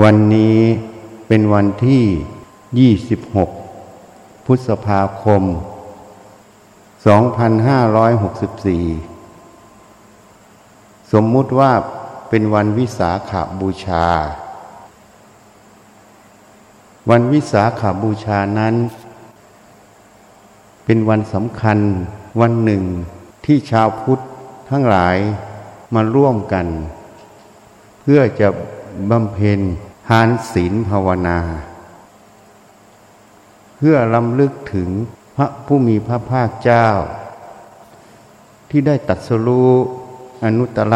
วันนี้เป็นวันที่ 26 พฤษภาคม 2564 สมมุติว่าเป็นวันวิสาขาบูชา วันวิสาขาบูชานั้น เป็นวันสำคัญวันหนึ่งที่ชาวพุทธทั้งหลายมาร่วมกัน เพื่อจะ บำเพ็ญทานศีลภาวนา เพื่อลำลึกถึงพระผู้มีพระภาคเจ้า ที่ได้ตัดสรู้อนุตตร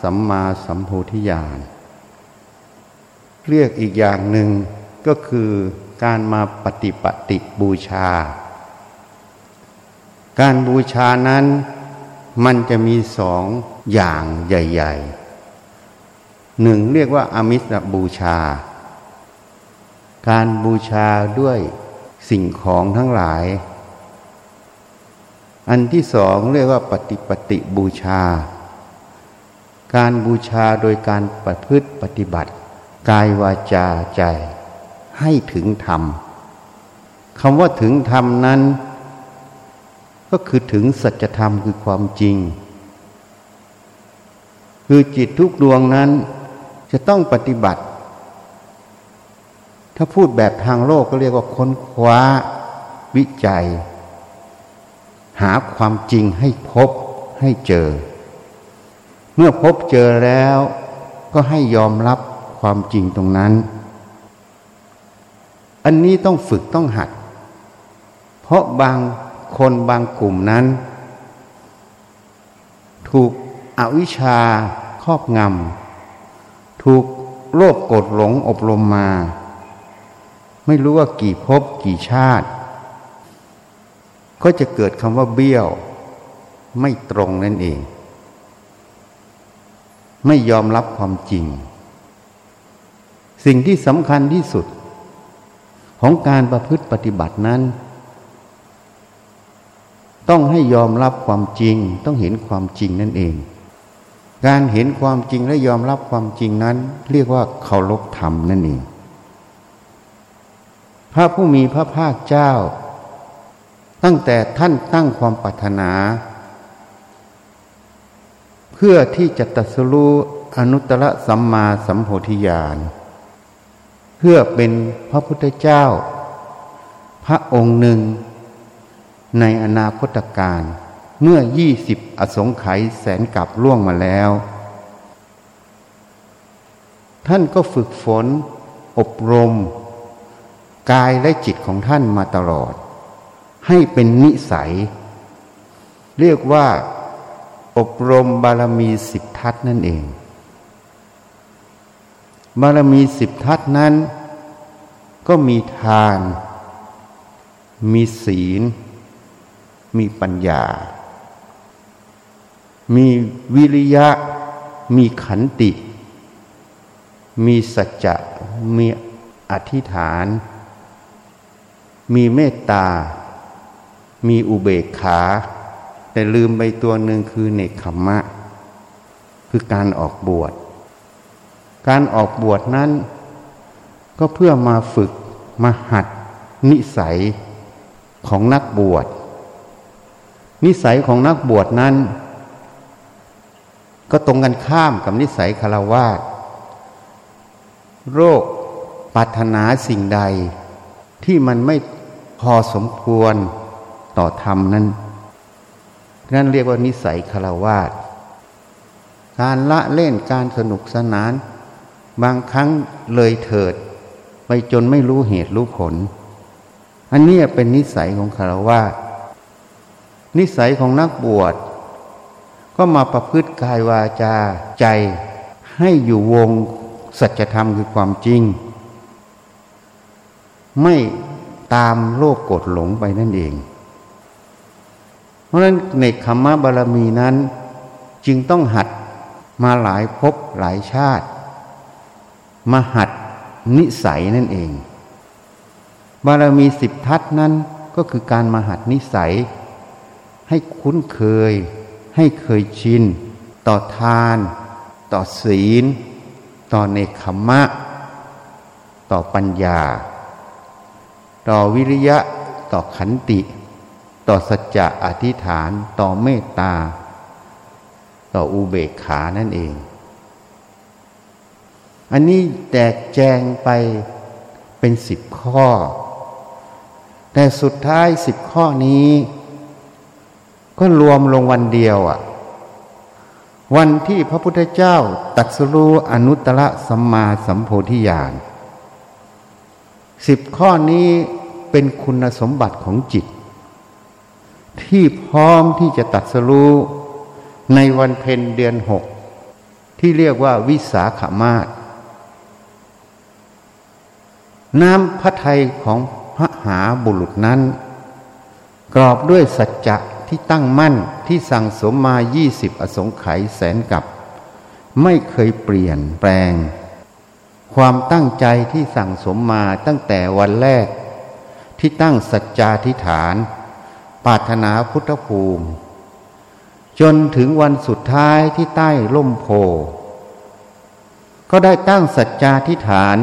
สัมมาสัมโพธิญาณเรียกอีกอย่างหนึ่งก็คือการมาปฏิปฏิบูชา การบูชานั้นมันจะมีสองอย่างใหญ่ ๆ หนึ่งเรียกว่าอามิสบูชา การบูชาด้วยสิ่งของทั้งหลาย อันที่สองเรียกว่าปฏิปฏิบูชา การบูชาโดยการประพฤติปฏิบัติ กายวาจาใจ ให้ถึงธรรมคำว่าถึงธรรมนั้น ก็คือถึงสัจธรรมคือความจริง คือจิตทุกดวงนั้น จะต้องปฏิบัติ ถ้าพูดแบบทางโลกก็เรียกว่าค้นคว้าวิจัย หาความจริงให้พบให้เจอ เมื่อพบเจอแล้วก็ให้ยอมรับความจริงตรงนั้น อันนี้ต้องฝึกต้องหัด เพราะบางคนบางกลุ่มนั้น ถูกอวิชชาครอบงำ ถูกโลภกดหลงอบรมมา ไม่รู้ว่ากี่ภพกี่ชาติ ก็จะเกิดคำว่าเบี้ยว ไม่ตรงนั่นเอง ไม่ยอมรับความจริง สิ่งที่สำคัญที่สุด ของการประพฤติปฏิบัตินั้น ต้องให้ยอมรับความจริง ต้องเห็นความจริงนั่นเอง การเห็นความจริงและยอมรับความจริงนั้น เรียกว่าเคารพธรรมนั่นเองพระผู้มีพระภาคเจ้า ตั้งแต่ท่านตั้งความปรารถนา เพื่อที่จะตัสรู้อนุตตรสัมมาสัมโพธิญาณเพื่อเป็นพระพุทธเจ้า พระองค์หนึ่งในอนาคตการ เมื่อยี่สิบอสงไขยแสนกับล่วงมาแล้ว ท่านก็ฝึกฝน อบรม กายและจิตของท่านมาตลอด ให้เป็นนิสัย เรียกว่า อบรมบารมีสิบทัศนั่นเอง บารมีสิบทัศนั้น ก็มีทาน มีศีล มีปัญญา มีวิริยะ มีขันติ มีสัจจะ มีอธิษฐาน มีเมตตา มีอุเบกขา แต่ลืมไปตัวหนึ่งคือเนคขมมะ คือการออกบวช การออกบวชนั้น ก็เพื่อมาฝึกมาหัดนิสัยของนักบวช นิสัยของนักบวชนั้น ก็ตรงกันข้ามกับนิสัยคารวาสโรคปรารถนาสิ่งใด ที่มันไม่พอสมควรต่อธรรมนั้นนั่นเรียกว่านิสัยคารวาสการละเล่นการสนุกสนาน บางครั้งเลยเถิด ไปจนไม่รู้เหตุรู้ผล อันนี้เป็นนิสัยของคารวาสนิสัยของนักบวช ก็มาประพฤติกายวาจาใจ ให้อยู่วงสัจธรรมคือความจริง ไม่ตามโลกกดหลงไปนั่นเอง เพราะฉะนั้นในคำมบารมีนั้น จึงต้องหัดมาหลายภพหลายชาติ มาหัดนิสัยนั่นเอง บารมีสิบทัศนั้นก็คือการมาหัดนิสัย ให้คุ้นเคย ให้เคยชิน ต่อทาน ต่อศีล ต่อเนคขมะ ต่อปัญญา ต่อวิริยะ ต่อขันติ ต่อสัจจะอธิษฐาน ต่อเมตตา ต่ออุเบกขานั่นเอง อันนี้แตกแจงไปเป็นสิบข้อ แต่สุดท้ายสิบข้อนี้ ก็รวมลงวันเดียวอะ่ะ วันที่พระพุทธเจ้าตัดสรู้อนุตตรสัมมาสัมโพธิญาณสิบข้อนี้เป็นคุณสมบัติของจิต ที่พร้อมที่จะตัดสรู้ในวันเพ็ญเดือนหกที่เรียกว่าวิสาขมาศน้ำพระทัยของพระหาบุรุษนั้น กรอบด้วยสัจจะ ที่ตั้งมั่นที่สั่งสมมายี่สิบอสงไขยแสนกับ ไม่เคยเปลี่ยนแปลง ความตั้งใจที่สั่งสมมาตั้งแต่วันแรก ที่ตั้งสัจจาธิฐาน ปรารถนาพุทธภูมิ จนถึงวันสุดท้ายที่ใต้ร่มโพก็ได้ตั้งสัจจาธิฐาน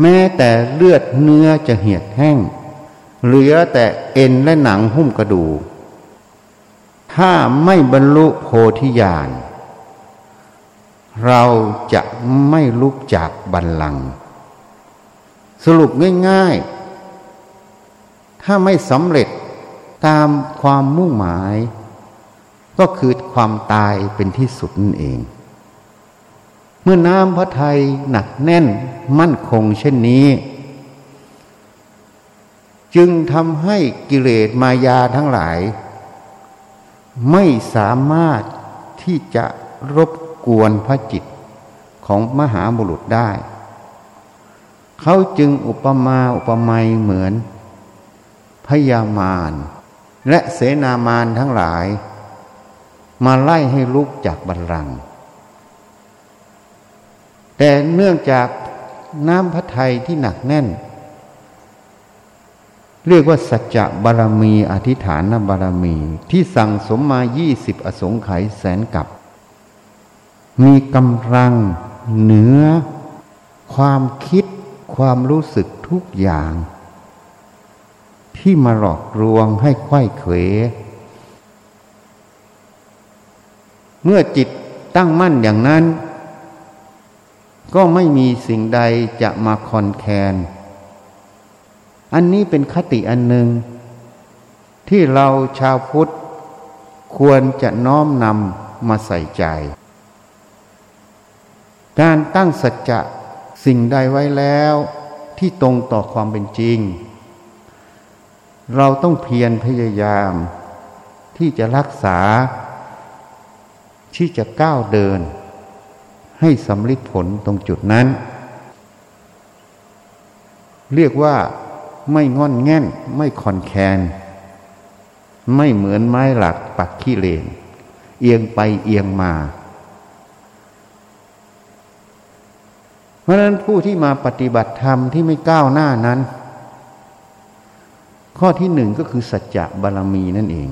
แม้แต่เลือดเนื้อจะเหียดแห้ง เหลือแต่เอ็นและหนังหุ้มกระดูกถ้าไม่บรรลุโพธิญาณเราจะไม่ลุกจากบัลลังก์สรุปง่าย ๆ ถ้าไม่สำเร็จตามความมุ่งหมาย ก็คือความตายเป็นที่สุดนั่นเอง เมื่อน้ำพระทัยหนักแน่นมั่นคงเช่นนี้ จึงทำให้กิเลสมายาทั้งหลาย ไม่สามารถที่จะรบกวนพระจิตของมหาบุรุษได้ เขาจึงอุปมาอุปไมยเหมือนพยามารและเสนามารทั้งหลาย มาไล่ให้ลุกจากบัลลังก์แต่เนื่องจากน้ำพระทัยที่หนักแน่น เรียกว่าสัจจะบารมี อธิฐานบารมี ที่สั่งสมมายี่สิบอสงไขยแสนกับ มีกำลังเหนือ ความคิดความรู้สึกทุกอย่าง ที่มาหลอกลวงให้ไข้เขวเมื่อจิตตั้งมั่นอย่างนั้น ก็ไม่มีสิ่งใดจะมาคอนแคน อันนี้เป็นคติอันหนึ่ง ที่เราชาวพุทธควรจะน้อมนำมาใส่ใจ การตั้งสัจจะสิ่งใดไว้แล้วที่ตรงต่อความเป็นจริง เราต้องเพียรพยายาม ที่จะรักษา ที่จะก้าวเดิน ให้สำลิดผลตรงจุดนั้น เรียกว่า ไม่งอนแง่น ไม่คอนแคน ไม่เหมือนไม้หลักปักขี้เลน เอียงไปเอียงมา เพราะนั้นผู้ที่มาปฏิบัติธรรมที่ไม่ก้าวหน้านั้น ข้อที่หนึ่งก็คือสัจจะบารมีนั่นเอง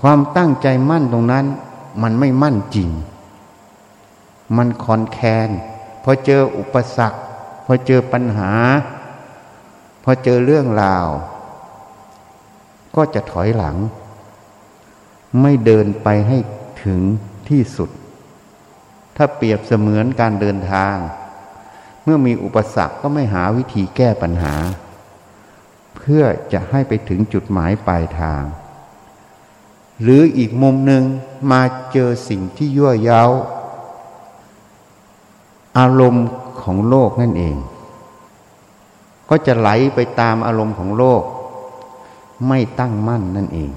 ความตั้งใจมั่นตรงนั้นมันไม่มั่นจริง มันคอนแคนพอเจออุปสรรค พอเจอปัญหา พอเจอเรื่องราว ก็จะถอยหลัง ไม่เดินไปให้ถึงที่สุด ถ้าเปรียบเสมือนการเดินทาง เมื่อมีอุปสรรคก็ไม่หาวิธีแก้ปัญหา เพื่อจะให้ไปถึงจุดหมายปลายทาง หรืออีกมุมหนึ่งมาเจอสิ่งที่ยั่วเย้าอารมณ์ ของโลกนั่นเอง ก็จะไหลไปตามอารมณ์ของโลก ไม่ตั้งมั่นนั่นเอง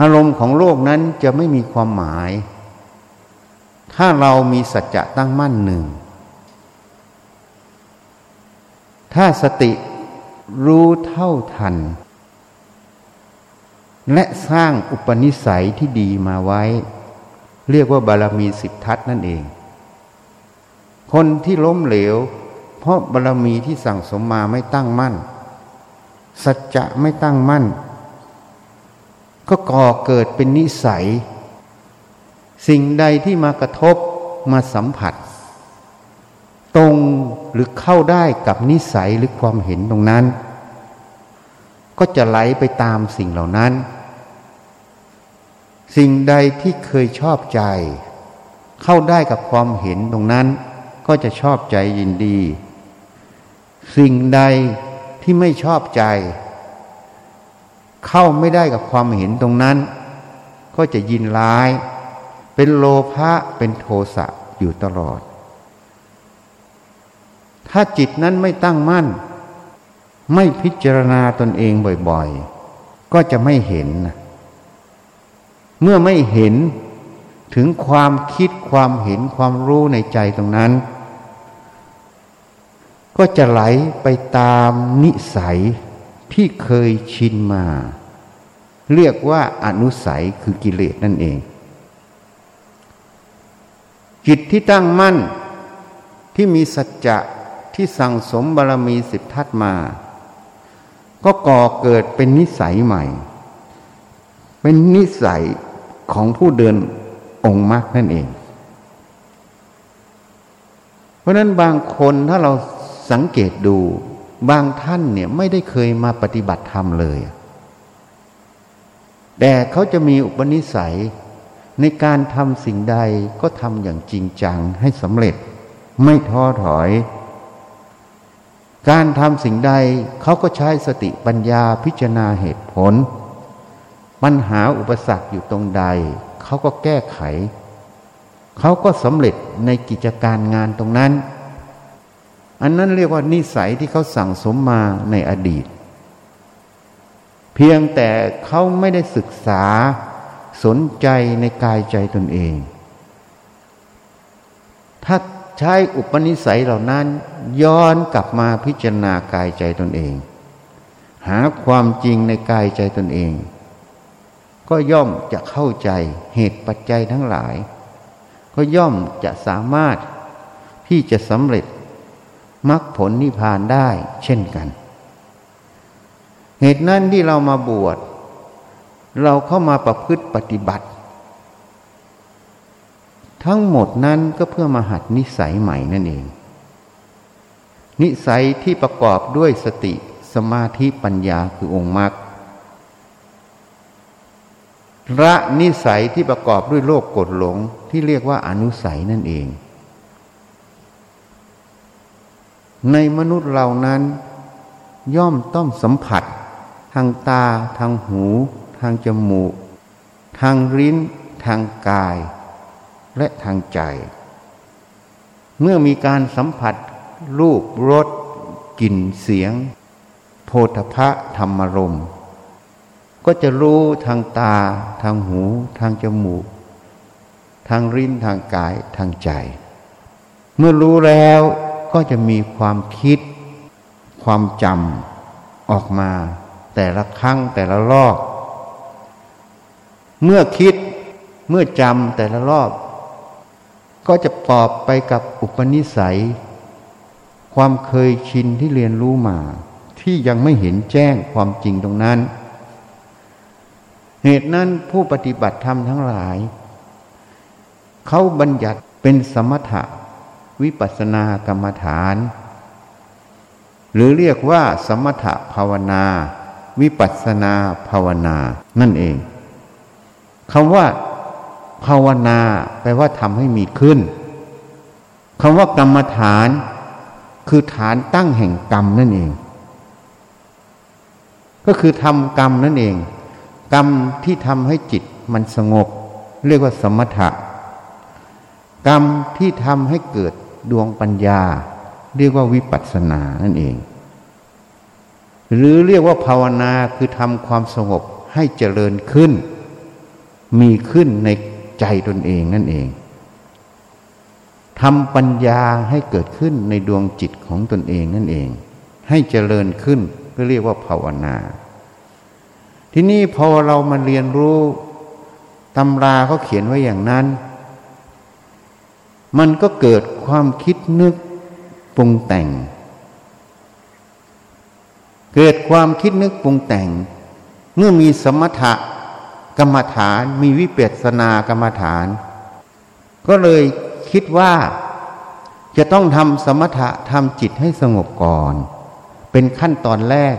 อารมณ์ของโลกนั้นจะไม่มีความหมาย ถ้าเรามีสัจจะตั้งมั่นหนึ่ง ถ้าสติรู้เท่าทัน และสร้างอุปนิสัยที่ดีมาไว้ เรียกว่าบารมีสิบทัศนั่นเอง คนที่ล้มเหลว เพราะบารมีที่สั่งสมมาไม่ตั้งมั่น สัจจะไม่ตั้งมั่น ก็ก่อเกิดเป็นนิสัย สิ่งใดที่มากระทบมาสัมผัส ตรงหรือเข้าได้กับนิสัยหรือความเห็นตรงนั้น ก็จะไหลไปตามสิ่งเหล่านั้น สิ่งใดที่เคยชอบใจ เข้าได้กับความเห็นตรงนั้น ก็จะชอบใจยินดี สิ่งใดที่ไม่ชอบใจ เข้าไม่ได้กับความเห็นตรงนั้น ก็จะยินร้าย เป็นโลภะเป็นโทสะอยู่ตลอด ถ้าจิตนั้นไม่ตั้งมั่น ไม่พิจารณาตนเองบ่อยๆ ก็จะไม่เห็น เมื่อไม่เห็นถึงความคิดความเห็นความรู้ในใจตรงนั้น ก็จะไหลไปตามนิสัยที่เคยชินมา เรียกว่าอนุสัยคือกิเลสนั่นเอง จิตที่ตั้งมั่นที่มีสัจจะที่สั่งสมบารมีสิบทัศมา ก็ก่อเกิดเป็นนิสัยใหม่ เป็นนิสัยของผู้เดินองค์มรรคนั่นเอง เพราะนั้นบางคนถ้าเรา สังเกตดู บางท่านเนี่ยไม่ได้เคยมาปฏิบัติธรรมเลย แต่เขาจะมีอุปนิสัยในการทำสิ่งใดก็ทำอย่างจริงจังให้สำเร็จ ไม่ท้อถอย การทำสิ่งใดเขาก็ใช้สติปัญญาพิจารณาเหตุผล ปัญหาอุปสรรคอยู่ตรงใด เขาก็แก้ไข เขาก็สำเร็จในกิจการงานตรงนั้น อันนั้นเรียกว่านิสัยที่เขาสั่งสมมาในอดีต เพียงแต่เขาไม่ได้ศึกษาสนใจในกายใจตนเอง ถ้าใช้อุปนิสัยเหล่านั้นย้อนกลับมาพิจารณากายใจตนเอง หาความจริงในกายใจตนเอง ก็ย่อมจะเข้าใจเหตุปัจจัยทั้งหลาย ก็ย่อมจะสามารถที่จะสำเร็จ มรรคผลนิพพานได้เช่นกัน เหตุนั้นที่เรามาบวช เราเข้ามาประพฤติปฏิบัติ ทั้งหมดนั้นก็เพื่อมาหัดนิสัยใหม่นั่นเอง นิสัยที่ประกอบด้วยสติสมาธิปัญญาคือองค์มรรคระนิสัยที่ประกอบด้วยโลกกดหลงที่เรียกว่าอนุสัยนั่นเอง ในมนุษย์เรานั้น ย่อมต้องสัมผัส ทางตา ทางหู ทางจมูก ทางลิ้น ทางกาย และทางใจ เมื่อมีการสัมผัส รูปรสกลิ่นเสียง โพธพะธรรมรม ก็จะรู้ทางตา ทางหู ทางจมูก ทางลิ้นทางกายทางใจ เมื่อรู้แล้ว ก็จะมีความคิด ความจำออกมา แต่ละครั้งแต่ละรอบ เมื่อคิดเมื่อจำแต่ละรอบ ก็จะปอบไปกับอุปนิสัย ความเคยชินที่เรียนรู้มา ที่ยังไม่เห็นแจ้งความจริงตรงนั้น เหตุนั้นผู้ปฏิบัติธรรมทั้งหลาย เขาบัญญัติเป็นสมถะ วิปัสนากรรมฐาน หรือเรียกว่า สมถภาวนา วิปัสนาภาวนา นั่นเองคำว่าภาวนาแปลว่าทำให้มีขึ้นคำว่ากรรมฐาน คือฐานตั้งแห่งกรรมนั่นเอง ก็คือทำกรรมนั่นเอง กรรมที่ทำให้จิตมันสงบ เรียกว่าสมถะ กรรมที่ทำให้เกิด ดวงปัญญา เรียกว่าวิปัสสนานั่นเอง หรือเรียกว่าภาวนาคือทำความสงบให้เจริญขึ้น มีขึ้นในใจตนเองนั่นเองทำปัญญาให้เกิดขึ้นในดวงจิตของตนเองนั่นเอง ให้เจริญขึ้นก็เรียกว่าภาวนา ที่นี้พอเรามาเรียนรู้ตำราเขาเขียนไว้อย่างนั้น มันก็เกิดความคิดนึกปรุงแต่ง เกิดความคิดนึกปรุงแต่ง เมื่อมีสมถะกรรมฐานมีวิเปสนากรรมฐาน ก็เลยคิดว่าจะต้องทำสมถะทำจิตให้สงบก่อน เป็นขั้นตอนแรก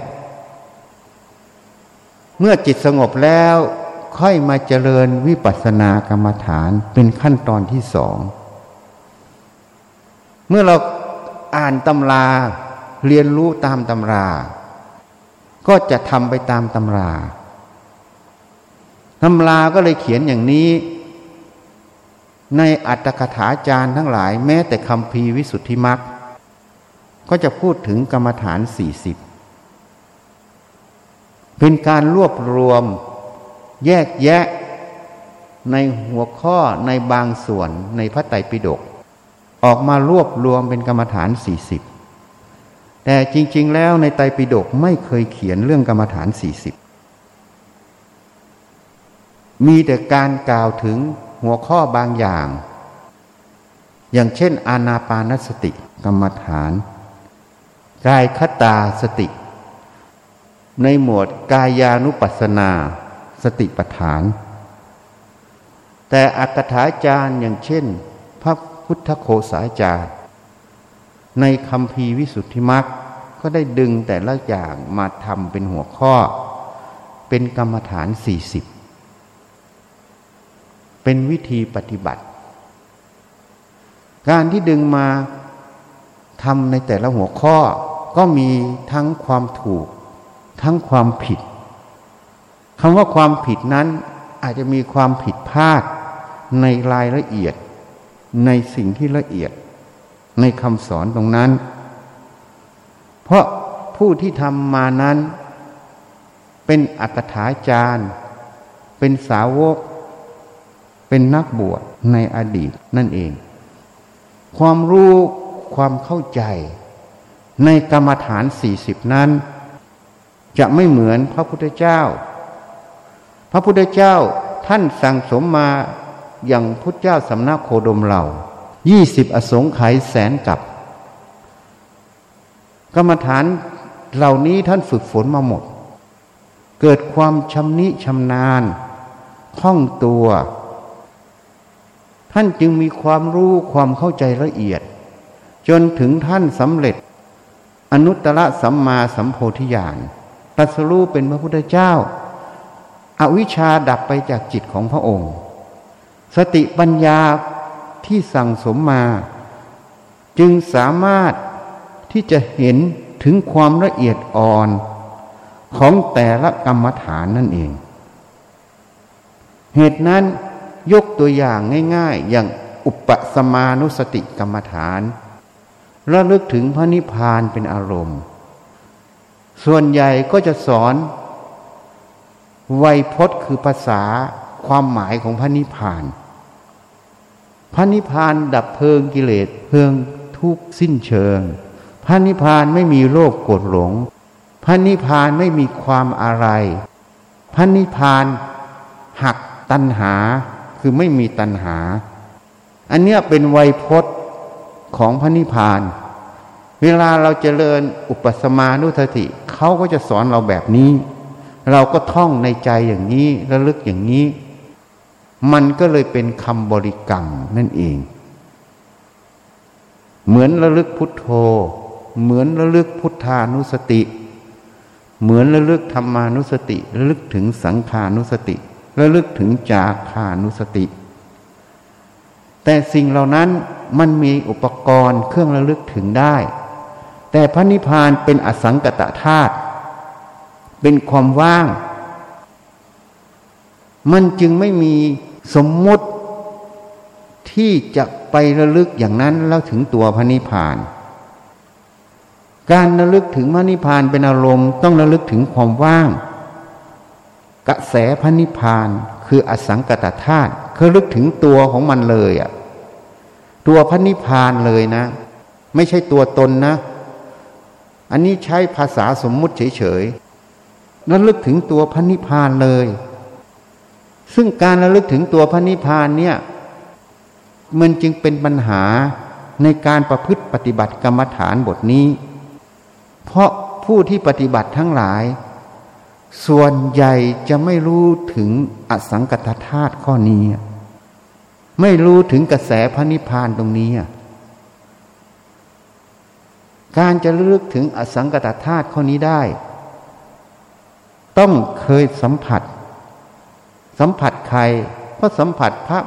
เมื่อจิตสงบแล้วค่อยมาเจริญวิปัสสนากรรมฐานเป็นขั้นตอนที่สอง เมื่อเราอ่านตำราเรียนรู้ตามตำรา ก็จะทำไปตามตำราตำราก็เลยเขียนอย่างนี้ ในอัตถกถาจารย์ทั้งหลาย แม้แต่คำพีวิสุทธิมักก็จะพูดถึงกรรมฐานสี่สิบเป็นการรวบรวมแยกแยะในหัวข้อในบางส่วนในพระไตรปิฎก ออกมารวบรวมเป็นกรรมฐานสี่สิบแต่จริง ๆ แล้วในไตรปิฎกไม่เคยเขียนเรื่องกรรมฐานสี่สิบมีแต่การกล่าวถึงหัวข้อบางอย่าง อย่างเช่น อานาปานสติกรรมฐาน กายคตาสติ ในหมวดกายานุปัสสนาสติปัฏฐาน แต่อัตถาจารย์อย่างเช่น พุทธโคสาจารย์ ในคำพีวิสุทธิมักก็ได้ดึงแต่ละอย่างมาทำเป็นหัวข้อ เป็นกรรมฐานสี่สิบเป็นวิธีปฏิบัติ การที่ดึงมาทำในแต่ละหัวข้อก็มีทั้งความถูก ทั้งความผิดคำว่าความผิดนั้นอาจจะมีความผิดพลาดในรายละเอียด ในสิ่งที่ละเอียดในคำสอนตรงนั้น เพราะผู้ที่ทำมานั้น เป็นอัตถาจารย์ เป็นสาวก เป็นนักบวชในอดีตนั่นเอง ความรู้ความเข้าใจ ในกรรมฐานสี่สิบนั้น จะไม่เหมือนพระพุทธเจ้า พระพุทธเจ้าท่านสั่งสมมา อย่างพุทธเจ้าสำนักโคดมเรายี่สิบอสงไขยแสนกับ กรรมฐานเหล่านี้ท่านฝึกฝนมาหมด เกิดความชำนิชำนาญคล่องตัว ท่านจึงมีความรู้ความเข้าใจละเอียด จนถึงท่านสำเร็จ อนุตตรสัมมาสัมโพธิญาณตรัสรู้เป็นพระพุทธเจ้าอาวิชชาดับไปจากจิตของพระองค์ สติปัญญาที่สั่งสมมา จึงสามารถที่จะเห็นถึงความละเอียดอ่อนของแต่ละกรรมฐานนั่นเอง เหตุนั้นยกตัวอย่างง่าย ๆ อย่างอุปสมานุสติกรรมฐานระลึกถึงพระนิพพานเป็นอารมณ์ ส่วนใหญ่ก็จะสอน ไวยพจน์คือภาษาความหมายของพระนิพพาน พระนิพพานดับเพลิงกิเลสเพลิงทุกสิ้นเชิง พระนิพพานไม่มีโลภโกรธหลง พระนิพพานไม่มีความอะไร พระนิพพานหักตัณหาคือไม่มีตัณหา อันเนี้ยเป็นไวยพจน์ของพระนิพพาน เวลาเราเจริญอุปสมานุสติเขาก็จะสอนเราแบบนี้ เราก็ท่องในใจอย่างนี้ระลึกอย่างนี้ มันก็เลยเป็นคำบริกรรมนั่นเอง เหมือนระลึกพุทโธ เหมือนระลึกพุทธานุสติ เหมือนระลึกธรรมานุสติ ระลึกถึงสังขานุสติระลึกถึงจาคานุสติ แต่สิ่งเหล่านั้นมันมีอุปกรณ์เครื่องระลึกถึงได้ แต่พระนิพพานเป็นอสังกตธาตุเป็นความว่าง มันจึงไม่มี สมมุติที่จะไประลึกอย่างนั้นแล้วถึงตัวพระนิพพาน การระลึกถึงพระนิพพานเป็นอารมณ์ต้องระลึกถึงความว่าง กระแสพระนิพพานคืออสังกตธาตุคือลึกถึงตัวของมันเลยอะตัวพระนิพพานเลยนะ ไม่ใช่ตัวตนนะ อันนี้ใช้ภาษาสมมุติเฉยๆนั้นลึกถึงตัวพระนิพพานเลย ซึ่งการระลึกถึงตัวพระนิพพานเนี่ย มันจึงเป็นปัญหาในการประพฤติปฏิบัติกรรมฐานบทนี้ เพราะผู้ที่ปฏิบัติทั้งหลาย ส่วนใหญ่จะไม่รู้ถึงอสังกตธาตุข้อนี้ ไม่รู้ถึงกระแสพระนิพพานตรงนี้ การจะลึกถึงอสังกตธาตุข้อนี้ได้ ต้องเคยสัมผัส สัมผัสใครก็สัมผัสพระ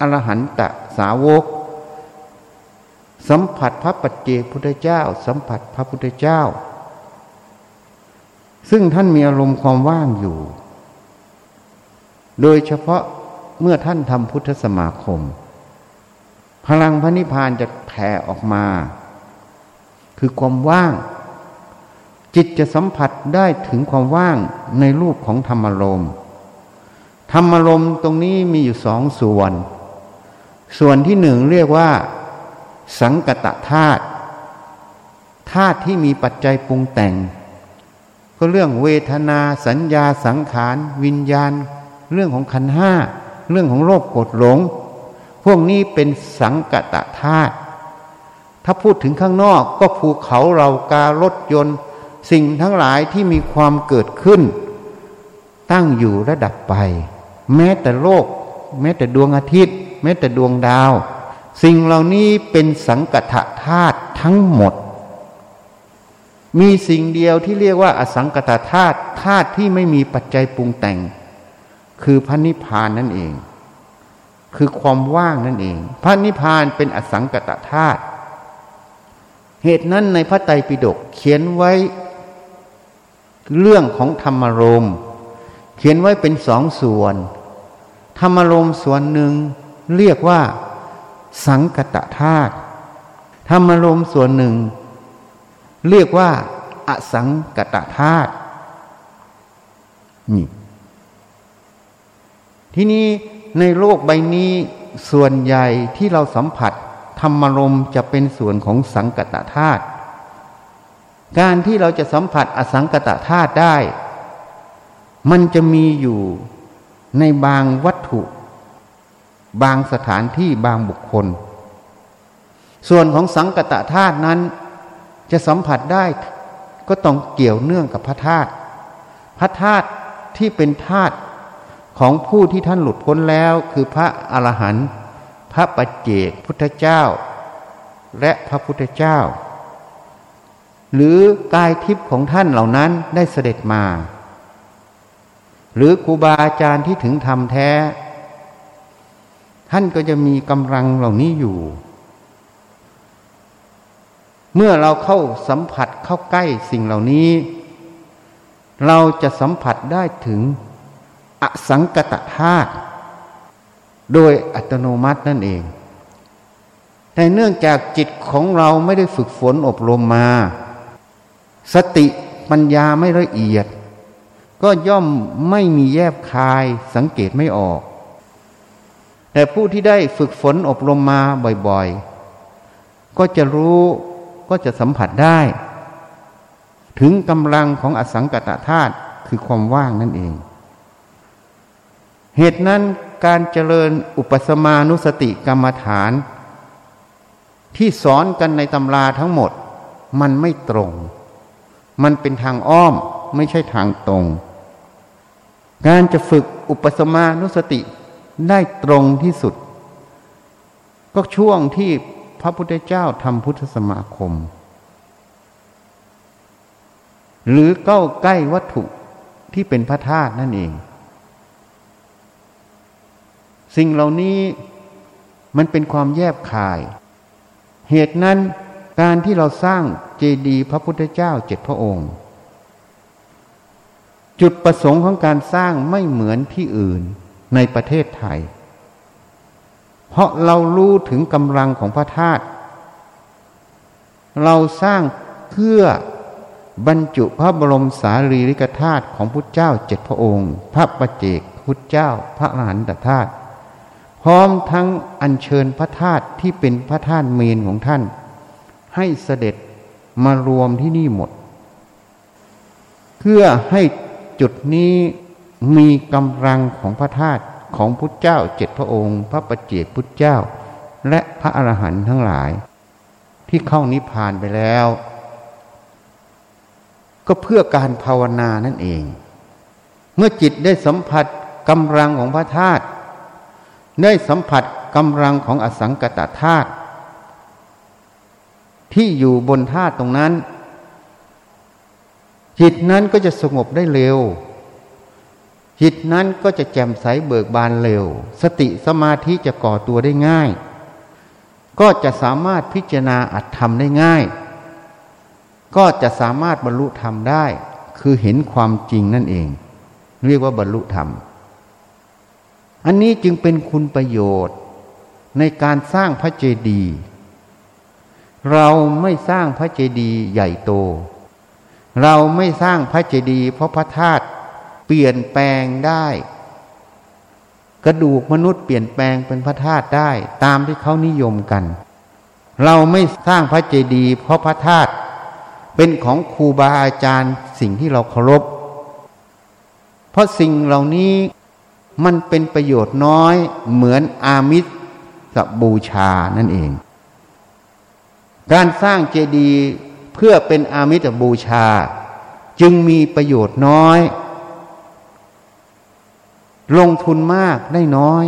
อรหันตสาวก สัมผัสพระปัจเจกพุทธเจ้า สัมผัสพระพุทธเจ้า ซึ่งท่านมีอารมณ์ความว่างอยู่ โดยเฉพาะเมื่อท่านทำพุทธสมาคม พลังพระนิพพานจะแผ่ออกมา คือความว่าง จิตจะสัมผัสได้ถึงความว่างในรูปของธรรมารมณ์ ธรรมารมณ์ตรงนี้มีอยู่สองส่วน ส่วนที่หนึ่งเรียกว่า สังกตธาตุธาตุที่มีปัจจัยปรุงแต่ง ก็เรื่องเวทนาสัญญาสังขาร วิญญาณ เรื่องของขันห้า เรื่องของโลภโกรธหลง พวกนี้เป็นสังกตธาตุถ้าพูดถึงข้างนอกก็ภูเขาเราการถยนต์ สิ่งทั้งหลายที่มีความเกิดขึ้น ตั้งอยู่ระดับไป แม้แต่โลก แม้แต่ดวงอาทิตย์ แม้แต่ดวงดาว สิ่งเหล่านี้เป็นสังกัตธาตุทั้งหมด มีสิ่งเดียวที่เรียกว่าอสังกัตธาตุธาตุที่ไม่มีปัจจัยปรุงแต่ง คือพระนิพพานนั่นเอง คือความว่างนั่นเอง พระนิพพานเป็นอสังกัตธาตุเหตุนั้นในพระไตรปิฎกเขียนไว้ เรื่องของธรรมรมเขียนไว้เป็นสองส่วน ธรรมรมส่วนหนึ่งเรียกว่า สังกตธาตุธรรมรมส่วนหนึ่ง เรียกว่า อสังกตธาตุนี่ทีนี้ในโลกใบนี้ส่วนใหญ่ที่เราสัมผัส ธรรมรมจะเป็นส่วนของสังกตธาตุการที่เราจะสัมผัสอสังกตธาตุได้ มันจะมีอยู่ ในบางวัตถุ บางสถานที่บางบุคคล ส่วนของสังกตธาตุนั้น จะสัมผัสได้ก็ต้องเกี่ยวเนื่องกับพระธาตุพระธาตุที่เป็นธาตุของผู้ที่ท่านหลุดพ้นแล้วคือพระอรหันต์พระปัจเจกพุทธเจ้า และพระพุทธเจ้า หรือกายทิพย์ของท่านเหล่านั้นได้เสด็จมา หรือครูบาอาจารย์ที่ถึงธรรมแท้ ท่านก็จะมีกำลังเหล่านี้อยู่ เมื่อเราเข้าสัมผัสเข้าใกล้สิ่งเหล่านี้ เราจะสัมผัสได้ถึงอสังกตธาตุโดยอัตโนมัตินั่นเองแต่เนื่องจากจิตของเราไม่ได้ฝึกฝนอบรมมา สติปัญญาไม่ละเอียด ก็ย่อมไม่มีแยบคายสังเกตไม่ออก แต่ผู้ที่ได้ฝึกฝนอบรมมาบ่อยๆ ก็จะรู้ก็จะสัมผัสได้ ถึงกำลังของอสังกตธาตุคือความว่างนั่นเอง เหตุนั้นการเจริญอุปสมานุสติกรรมฐาน ที่สอนกันในตำราทั้งหมด มันไม่ตรง มันเป็นทางอ้อมไม่ใช่ทางตรง การจะฝึกอุปสมานุสติได้ตรงที่สุด ก็ช่วงที่พระพุทธเจ้าทำพุทธสมาคม หรือเก้าใกล้วัตถุที่เป็นพระธาตุนั่นเอง สิ่งเหล่านี้มันเป็นความแยบคาย เหตุนั้นการที่เราสร้างเจดีย์พระพุทธเจ้าเจ็ดพระองค์ จุดประสงค์ของการสร้างไม่เหมือนที่อื่นในประเทศไทย เพราะเรารู้ถึงกำลังของพระธาตุเราสร้างเพื่อบรรจุพระบรมสารีริกธาตุของพุทธเจ้าเจ็ดพระองค์ พระประเจกพุทธเจ้า พระอรหันตธาตุพร้อมทั้งอัญเชิญพระธาตุที่เป็นพระธาตุเมนของท่าน ให้เสด็จมารวมที่นี่หมด เพื่อให้ จุดนี้มีกำลังของพระธาตุของพุทธเจ้าเจ็ดพระองค์ พระประเจกพุทธเจ้า และพระอรหันต์ทั้งหลาย ที่เข้านิพพานไปแล้ว ก็เพื่อการภาวนานั่นเอง เมื่อจิตได้สัมผัสกำลังของพระธาตุได้สัมผัสกำลังของอสังกตธาตุที่อยู่บนท่าตรงนั้น จิตนั้นก็จะสงบได้เร็ว จิตนั้นก็จะแจ่มใสเบิกบานเร็ว สติสมาธิจะก่อตัวได้ง่าย ก็จะสามารถพิจารณาอัตธรรมได้ง่าย ก็จะสามารถบรรลุธรรมได้ คือเห็นความจริงนั่นเอง เรียกว่าบรรลุธรรม อันนี้จึงเป็นคุณประโยชน์ในการสร้างพระเจดีย์เราไม่สร้างพระเจดีย์ใหญ่โต เราไม่สร้างพระเจดีย์เพราะพระธาตุเปลี่ยนแปลงได้ กระดูกมนุษย์เปลี่ยนแปลงเป็นพระธาตุได้ตามที่เขานิยมกัน เราไม่สร้างพระเจดีย์เพราะพระธาตุเป็นของครูบาอาจารย์สิ่งที่เราเคารพ เพราะสิ่งเหล่านี้มันเป็นประโยชน์น้อยเหมือนอามิสบูชานั่นเอง การสร้างเจดีย์ เพื่อเป็นอามิตรบูชา จึงมีประโยชน์น้อย ลงทุนมากได้น้อย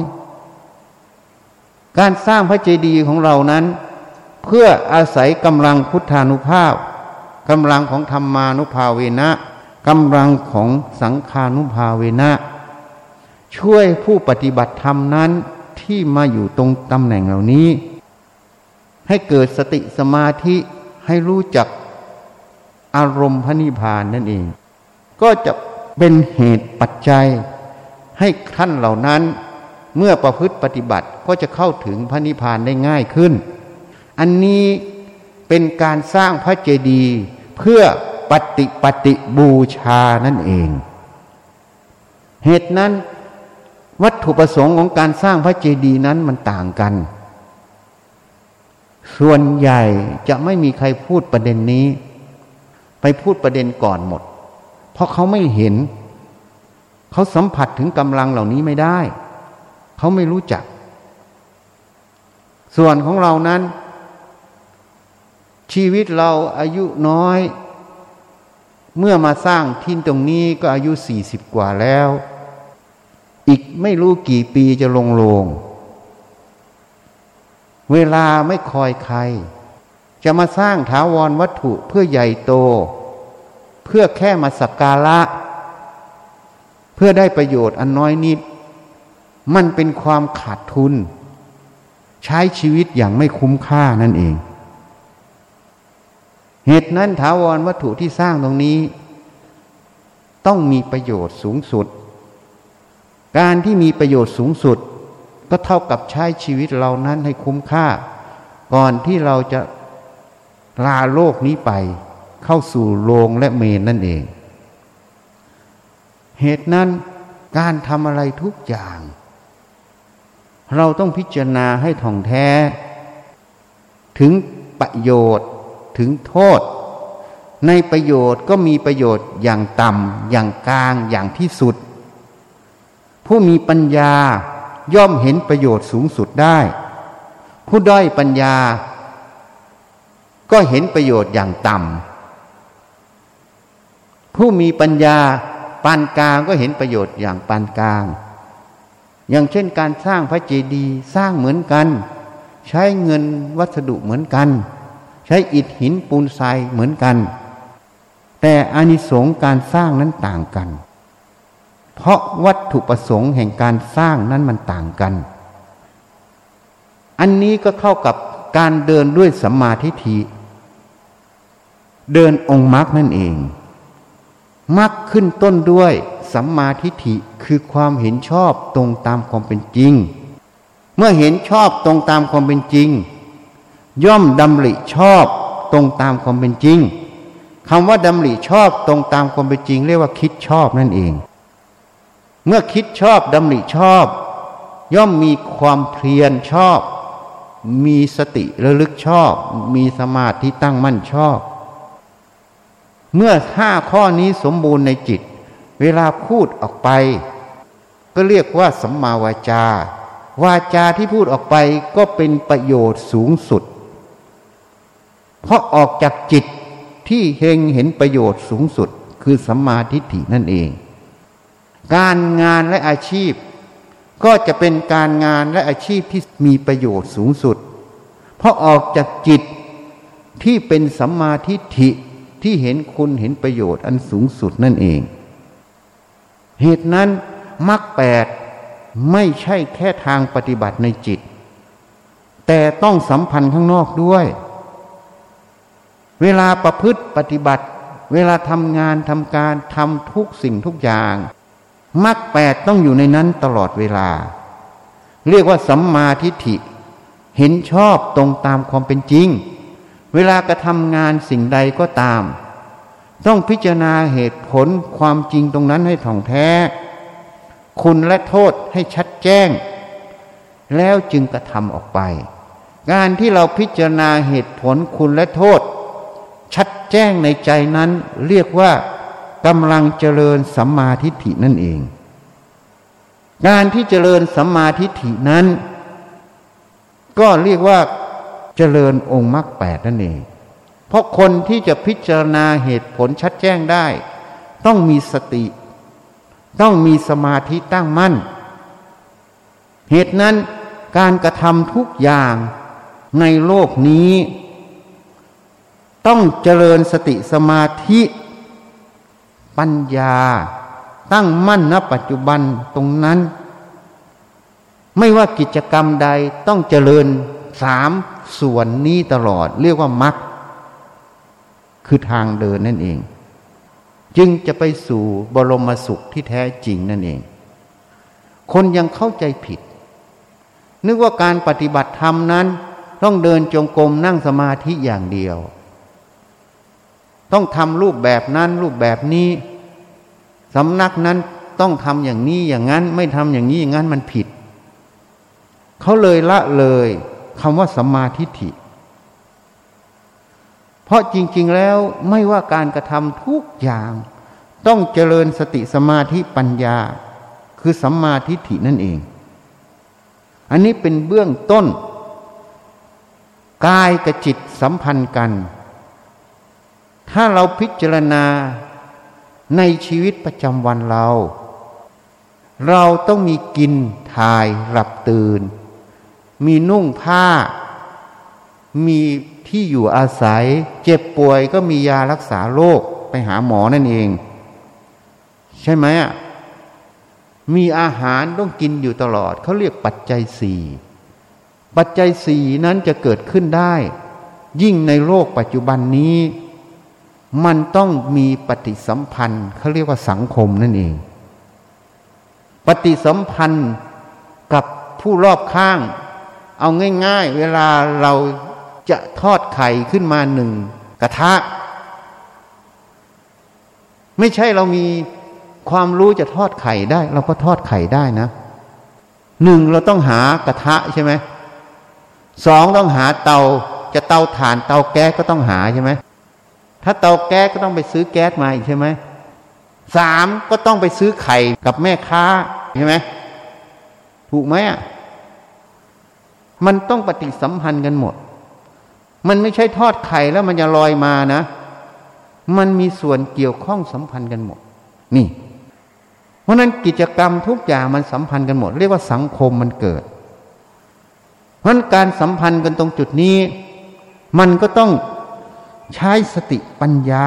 การสร้างพระเจดีย์ของเรานั้น เพื่ออาศัยกำลังพุทธานุภาพกำลังของธรรมานุภาเวนะกำลังของสังขานุภาเวนะช่วยผู้ปฏิบัติธรรมนั้นที่มาอยู่ตรงตำแหน่งเหล่านี้ ให้เกิดสติสมาธิ ให้รู้จักอารมณ์พระนิพพานนั่นเอง ก็จะเป็นเหตุปัจจัยให้ท่านเหล่านั้นเมื่อประพฤติปฏิบัติก็จะเข้าถึงพระนิพพานได้ง่ายขึ้น อันนี้เป็นการสร้างพระเจดีย์เพื่อปฏิปฏิบูชานั่นเอง เหตุนั้นวัตถุประสงค์ของการสร้างพระเจดีย์นั้นมันต่างกัน ส่วนใหญ่จะไม่มีใครพูดประเด็นนี้ ไปพูดประเด็นก่อนหมด เพราะเขาไม่เห็น เขาสัมผัสถึงกำลังเหล่านี้ไม่ได้ เขาไม่รู้จัก ส่วนของเรานั้น ชีวิตเราอายุน้อย เมื่อมาสร้างที่ตรงนี้ก็อายุสี่สิบกว่าแล้ว อีกไม่รู้กี่ปีจะลงโลง เวลาไม่คอยใคร จะมาสร้างถาวรวัตถุเพื่อใหญ่โต เพื่อแค่มาสักการะ เพื่อได้ประโยชน์อันน้อยนิด มันเป็นความขาดทุน ใช้ชีวิตอย่างไม่คุ้มค่านั่นเอง เหตุนั้นถาวรวัตถุที่สร้างตรงนี้ ต้องมีประโยชน์สูงสุด การที่มีประโยชน์สูงสุด ก็เท่ากับใช้ชีวิตเรานั้นให้คุ้มค่า ก่อนที่เราจะลาโลกนี้ไป เข้าสู่โรงและเมนนั่นเอง เหตุนั้นการทำอะไรทุกอย่าง เราต้องพิจารณาให้ท่องแท้ ถึงประโยชน์ถึงโทษ ในประโยชน์ก็มีประโยชน์อย่างต่ำอย่างกลางอย่างที่สุด ผู้มีปัญญา ย่อมเห็นประโยชน์สูงสุดได้ ผู้ด้อยปัญญา ก็เห็นประโยชน์อย่างต่ำผู้มีปัญญาปานกลางก็เห็นประโยชน์อย่างปานกลาง อย่างเช่นการสร้างพระเจดีย์สร้างเหมือนกัน ใช้เงินวัสดุเหมือนกัน ใช้อิฐหินปูนทรายเหมือนกัน แต่อานิสงส์การสร้างนั้นต่างกัน เพราะวัตถุประสงค์แห่งการสร้างนั้นมันต่างกัน อันนี้ก็เข้ากับการเดินด้วยสัมมาทิฏฐิเดินองค์มรรคนั่นเองมรรคขึ้นต้นด้วยสัมมาทิฏฐิคือความเห็นชอบตรงตามความเป็นจริง เมื่อเห็นชอบตรงตามความเป็นจริง ย่อมดำริชอบตรงตามความเป็นจริงคำว่าดำริชอบตรงตามความเป็นจริง เรียกว่าคิดชอบนั่นเอง เมื่อคิดชอบดำริชอบ ย่อมมีความเพียรชอบ มีสติระลึกชอบ มีสมาธิตั้งมั่นชอบ เมื่อห้าข้อนี้สมบูรณ์ในจิต เวลาพูดออกไป ก็เรียกว่าสัมมาวาจาวาจาที่พูดออกไปก็เป็นประโยชน์สูงสุด เพราะออกจากจิตที่เฮงเห็นประโยชน์สูงสุด คือสัมมาทิฏฐินั่นเอง การงานและอาชีพ ก็จะเป็นการงานและอาชีพที่มีประโยชน์สูงสุด เพราะออกจากจิตที่เป็นสัมมาทิฏฐิที่เห็นคุณเห็นประโยชน์อันสูงสุดนั่นเอง เหตุนั้นมรรคแปดไม่ใช่แค่ทางปฏิบัติในจิต แต่ต้องสัมพันธ์ข้างนอกด้วย เวลาประพฤติปฏิบัติ เวลาทำงานทำการทำทุกสิ่งทุกอย่าง มรรคแปดต้องอยู่ในนั้นตลอดเวลา เรียกว่าสัมมาทิฏฐิ เห็นชอบตรงตามความเป็นจริง เวลากระทำงานสิ่งใดก็ตาม ต้องพิจารณาเหตุผลความจริงตรงนั้นให้ถ่องแท้ คุณและโทษให้ชัดแจ้ง แล้วจึงกระทำออกไป การที่เราพิจารณาเหตุผลคุณและโทษ ชัดแจ้งในใจนั้นเรียกว่า กำลังเจริญสัมมาทิฏฐินั่นเอง การที่เจริญสัมมาทิฏฐินั้น ก็เรียกว่าเจริญองค์มรรคแปดนั่นเอง เพราะคนที่จะพิจารณาเหตุผลชัดแจ้งได้ ต้องมีสติ ต้องมีสมาธิตั้งมั่น เหตุนั้นการกระทำทุกอย่างในโลกนี้ ต้องเจริญสติสมาธิ ปัญญา ตั้งมั่นณปัจจุบันตรงนั้น ไม่ว่ากิจกรรมใดต้องเจริญสามส่วนนี้ตลอด เรียกว่ามัรคคือทางเดินนั่นเอง จึงจะไปสู่บรมสุขที่แท้จริงนั่นเอง คนยังเข้าใจผิด นึกว่าการปฏิบัติธรรมนั้น ต้องเดินจงกรมนั่งสมาธิอย่างเดียว ต้องทำรูปแบบนั้นรูปแบบนี้สำนักนั้นต้องทำอย่างนี้อย่างนั้น ไม่ทำอย่างนี้อย่างนั้นมันผิด เขาเลยละเลยคำว่าสัมมาทิฏฐิ เพราะจริง ๆแล้วไม่ว่าการกระทำทุกอย่าง ต้องเจริญสติสมาธิปัญญา คือสัมมาทิฏฐินั่นเอง อันนี้เป็นเบื้องต้นกายกับจิตสัมพันธ์กัน ถ้าเราพิจารณาในชีวิตประจำวันเรา เราต้องมีกินถ่ายหลับตื่น มีนุ่งผ้า มีที่อยู่อาศัย เจ็บป่วยก็มียารักษาโรคไปหาหมอนั่นเอง ใช่ไหมอะมีอาหารต้องกินอยู่ตลอด เขาเรียกปัจจัยสี่ปัจจัยสี่นั้นจะเกิดขึ้นได้ ยิ่งในโลกปัจจุบันนี้ มันต้องมีปฏิสัมพันธ์เขาเรียกว่าสังคมนั่นเอง ปฏิสัมพันธ์กับผู้รอบข้าง เอาง่าย ๆ เวลาเราจะทอดไข่ขึ้นมาหนึ่งกระทะ ไม่ใช่เรามีความรู้จะทอดไข่ได้ เราก็ทอดไข่ได้นะหนึ่งเราต้องหากระทะใช่ไหมสองต้องหาเตาจะเตาถ่านเตาแก๊สก็ต้องหาใช่ไหม ถ้าเตาแก๊สก็ต้องไปซื้อแก๊สมาอีกใช่ไหมสามก็ต้องไปซื้อไข่กับแม่ค้าใช่ไหมถูกไหมอะมันต้องปฏิสัมพันธ์กันหมด มันไม่ใช่ทอดไข่แล้วมันจะลอยมานะ มันมีส่วนเกี่ยวข้องสัมพันธ์กันหมด นี่ เพราะนั้นกิจกรรมทุกอย่างมันสัมพันธ์กันหมด เรียกว่าสังคมมันเกิด เพราะนั้นการสัมพันธ์กันตรงจุดนี้ มันก็ต้อง ใช้สติปัญญา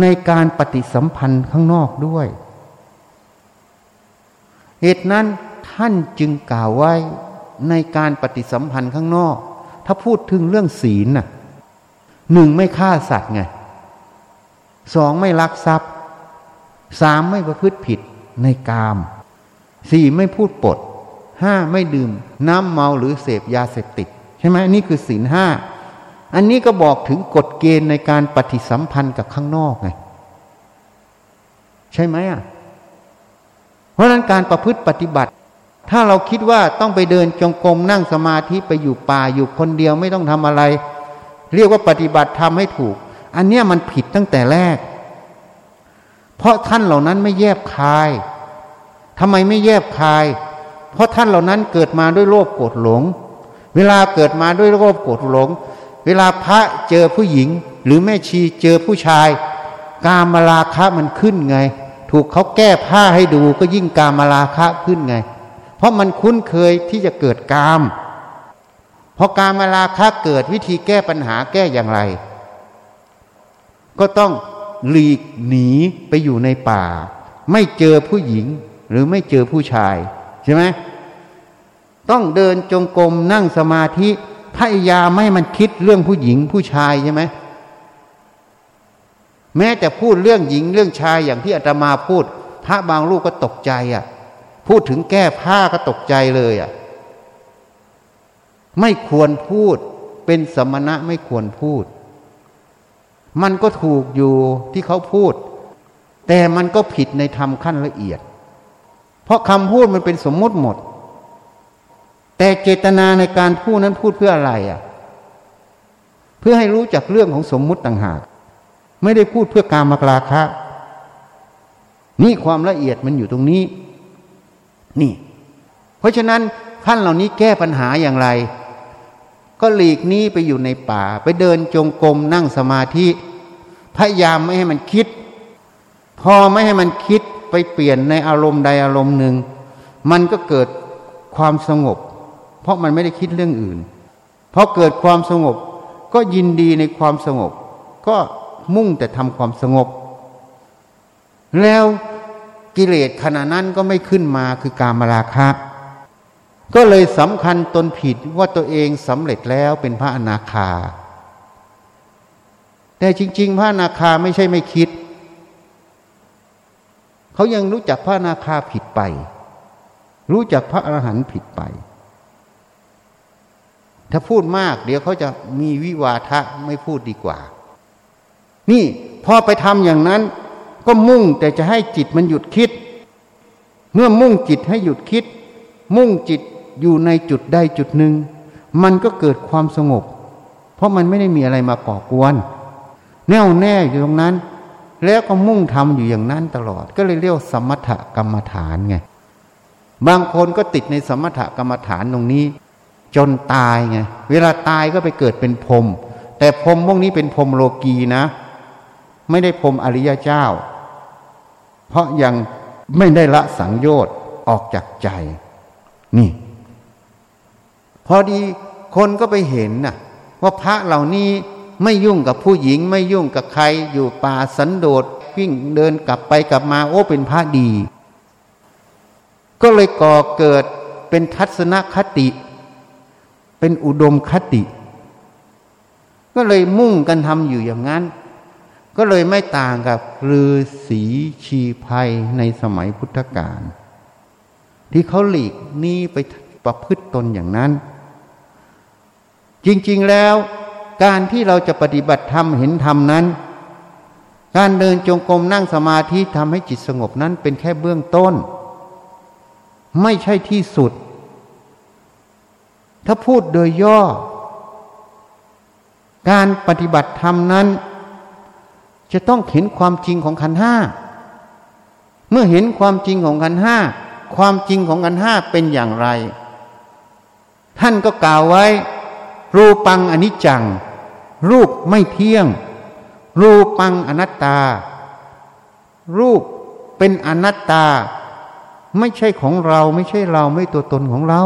ในการปฏิสัมพันธ์ข้างนอกด้วย เหตุนั้นท่านจึงกล่าวไว้ในการปฏิสัมพันธ์ข้างนอก ถ้าพูดถึงเรื่องศีลน่ะหนึ่งไม่ฆ่าสัตว์ไงสองไม่ลักทรัพย์สามไม่ประพฤติผิดในกามสี่ไม่พูดปดห้าไม่ดื่ม น้ำเมาหรือเสพยาเสพติด ใช่ไหมนี่คือศีลห้า อันนี้ก็บอกถึงกฎเกณฑ์ในการปฏิสัมพันธ์กับข้างนอกไง ใช่ไหมอะ เพราะนั้นการประพฤติปฏิบัติ ถ้าเราคิดว่าต้องไปเดินจงกรมนั่งสมาธิไปอยู่ป่าอยู่คนเดียวไม่ต้องทำอะไร เรียกว่าปฏิบัติทำให้ถูก อันเนี้ยมันผิดตั้งแต่แรก เพราะท่านเหล่านั้นไม่แยบคายทำไมไม่แยบคาย เพราะท่านเหล่านั้นเกิดมาด้วยโลภโกรธหลง เวลาเกิดมาด้วยโลภโกรธหลง เวลาพระเจอผู้หญิง หรือแม่ชีเจอผู้ชาย กามราคะมันขึ้นไง ถูกเขาแก้ผ้าให้ดูก็ยิ่งกามราคะขึ้นไง เพราะมันคุ้นเคยที่จะเกิดกามพอการมาราคะเกิดวิธีแก้ปัญหาแก้อย่างไร ก็ต้องหลีกหนีไปอยู่ในป่า ไม่เจอผู้หญิงหรือไม่เจอผู้ชาย ใช่ไหมต้องเดินจงกรมนั่งสมาธิ พยายามไม่มันคิดเรื่องผู้หญิงผู้ชายใช่ไหมแม้แต่พูดเรื่องหญิงเรื่องชายอย่างที่อาตมาพูด พระบางลูกก็ตกใจอะ พูดถึงแก้ผ้าก็ตกใจเลยอะ ไม่ควรพูดเป็นสมณะไม่ควรพูด มันก็ถูกอยู่ที่เขาพูด แต่มันก็ผิดในธรรมขั้นละเอียด เพราะคำพูดมันเป็นสมมติหมด แต่เจตนาในการพูดนั้นพูดเพื่ออะไรอะ เพื่อให้รู้จักเรื่องของสมมุติต่างหาก ไม่ได้พูดเพื่อการมากราคะ นี่ความละเอียดมันอยู่ตรงนี้ นี่ เพราะฉะนั้นท่านเหล่านี้แก้ปัญหาอย่างไร ก็หลีกนี้ไปอยู่ในป่า ไปเดินจงกรมนั่งสมาธิ พยายามไม่ให้มันคิด พอไม่ให้มันคิดไปเปลี่ยนในอารมณ์ใดอารมณ์หนึ่ง มันก็เกิดความสงบ ราะมันไม่ได้คิดเรื่องอื่นพอเกิดความสงบ ก็ยินดีในความสงบ ก็มุ่งแต่ทำความสงบ แล้วกิเลสขณะนั้นก็ไม่ขึ้นมาคือการมาราคะ ก็เลยสำคัญตนผิดว่าตัวเองสำเร็จแล้วเป็นพระอนาคา แต่จริง ๆ พระอนาคาไม่ใช่ไม่คิด เขายังรู้จักพระอนาคาผิดไป รู้จักพระอรหันต์ผิดไป ถ้าพูดมาก เดี๋ยวเขาจะมีวิวาทะไม่พูดดีกว่า นี่พอไปทำอย่างนั้น ก็มุ่งแต่จะให้จิตมันหยุดคิด เมื่อมุ่งจิตให้หยุดคิด มุ่งจิตอยู่ในจุดใดจุดหนึ่ง มันก็เกิดความสงบ เพราะมันไม่ได้มีอะไรมาก่อกวน แน่วแน่อยู่ตรงนั้น แล้วก็มุ่งทำอยู่อย่างนั้นตลอด ก็เลยเรียกสมถกรรมฐานไงบางคนก็ติดในสมถกรรมฐานตรงนี้ จนตายไงเวลาตายก็ไปเกิดเป็นพรมแต่พรมพวกนี้เป็นพรมโลกีนะ ไม่ได้พรมอริยเจ้า เพราะยังไม่ได้ละสังโยชน์ออกจากใจ นี่ พอดีคนก็ไปเห็นน่ะว่าพระเหล่านี้ไม่ยุ่งกับผู้หญิง ไม่ยุ่งกับใครอยู่ป่าสันโดษวิ่งเดินกลับไปกลับมาโอ้เป็นพระดี ก็เลยก่อเกิดเป็นทัศนคติ เป็นอุดมคติ ก็เลยมุ่งกันทำอยู่อย่างนั้น ก็เลยไม่ต่างกับฤาษีชีภัยในสมัยพุทธกาลที่เขาหลีกนี้ไปประพฤติตนอย่างนั้น จริงๆแล้ว การที่เราจะปฏิบัติธรรมเห็นธรรมนั้น การเดินจงกรมนั่งสมาธิทำให้จิตสงบนั้นเป็นแค่เบื้องต้น ไม่ใช่ที่สุด ถ้าพูดโดยย่อ การปฏิบัติธรรมนั้น จะต้องเห็นความจริงของขันห้า เมื่อเห็นความจริงของขันห้า ความจริงของขันห้าเป็นอย่างไร ท่านก็กล่าวไว้ รูปังอนิจจัง รูปไม่เที่ยง รูปังอนัตตา รูปเป็นอนัตตา ไม่ใช่ของเราไม่ใช่เราไม่ตัวตนของเรา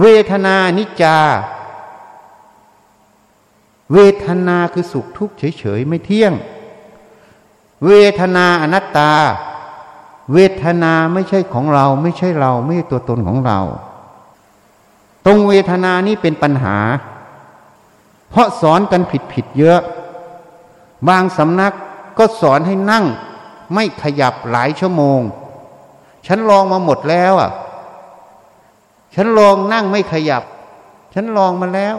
เวทนานิจา เวทนาคือสุขทุกข์เฉยๆไม่เที่ยง เวทนาอนัตตา เวทนาไม่ใช่ของเรา ไม่ใช่เราไม่ใช่ตัวตนของเรา ตรงเวทนานี้เป็นปัญหา เพราะสอนกันผิดๆเยอะ บางสำนักก็สอนให้นั่ง ไม่ขยับหลายชั่วโมง ฉันลองมาหมดแล้วอะ ฉันลองนั่งไม่ขยับ ฉันลองมาแล้ว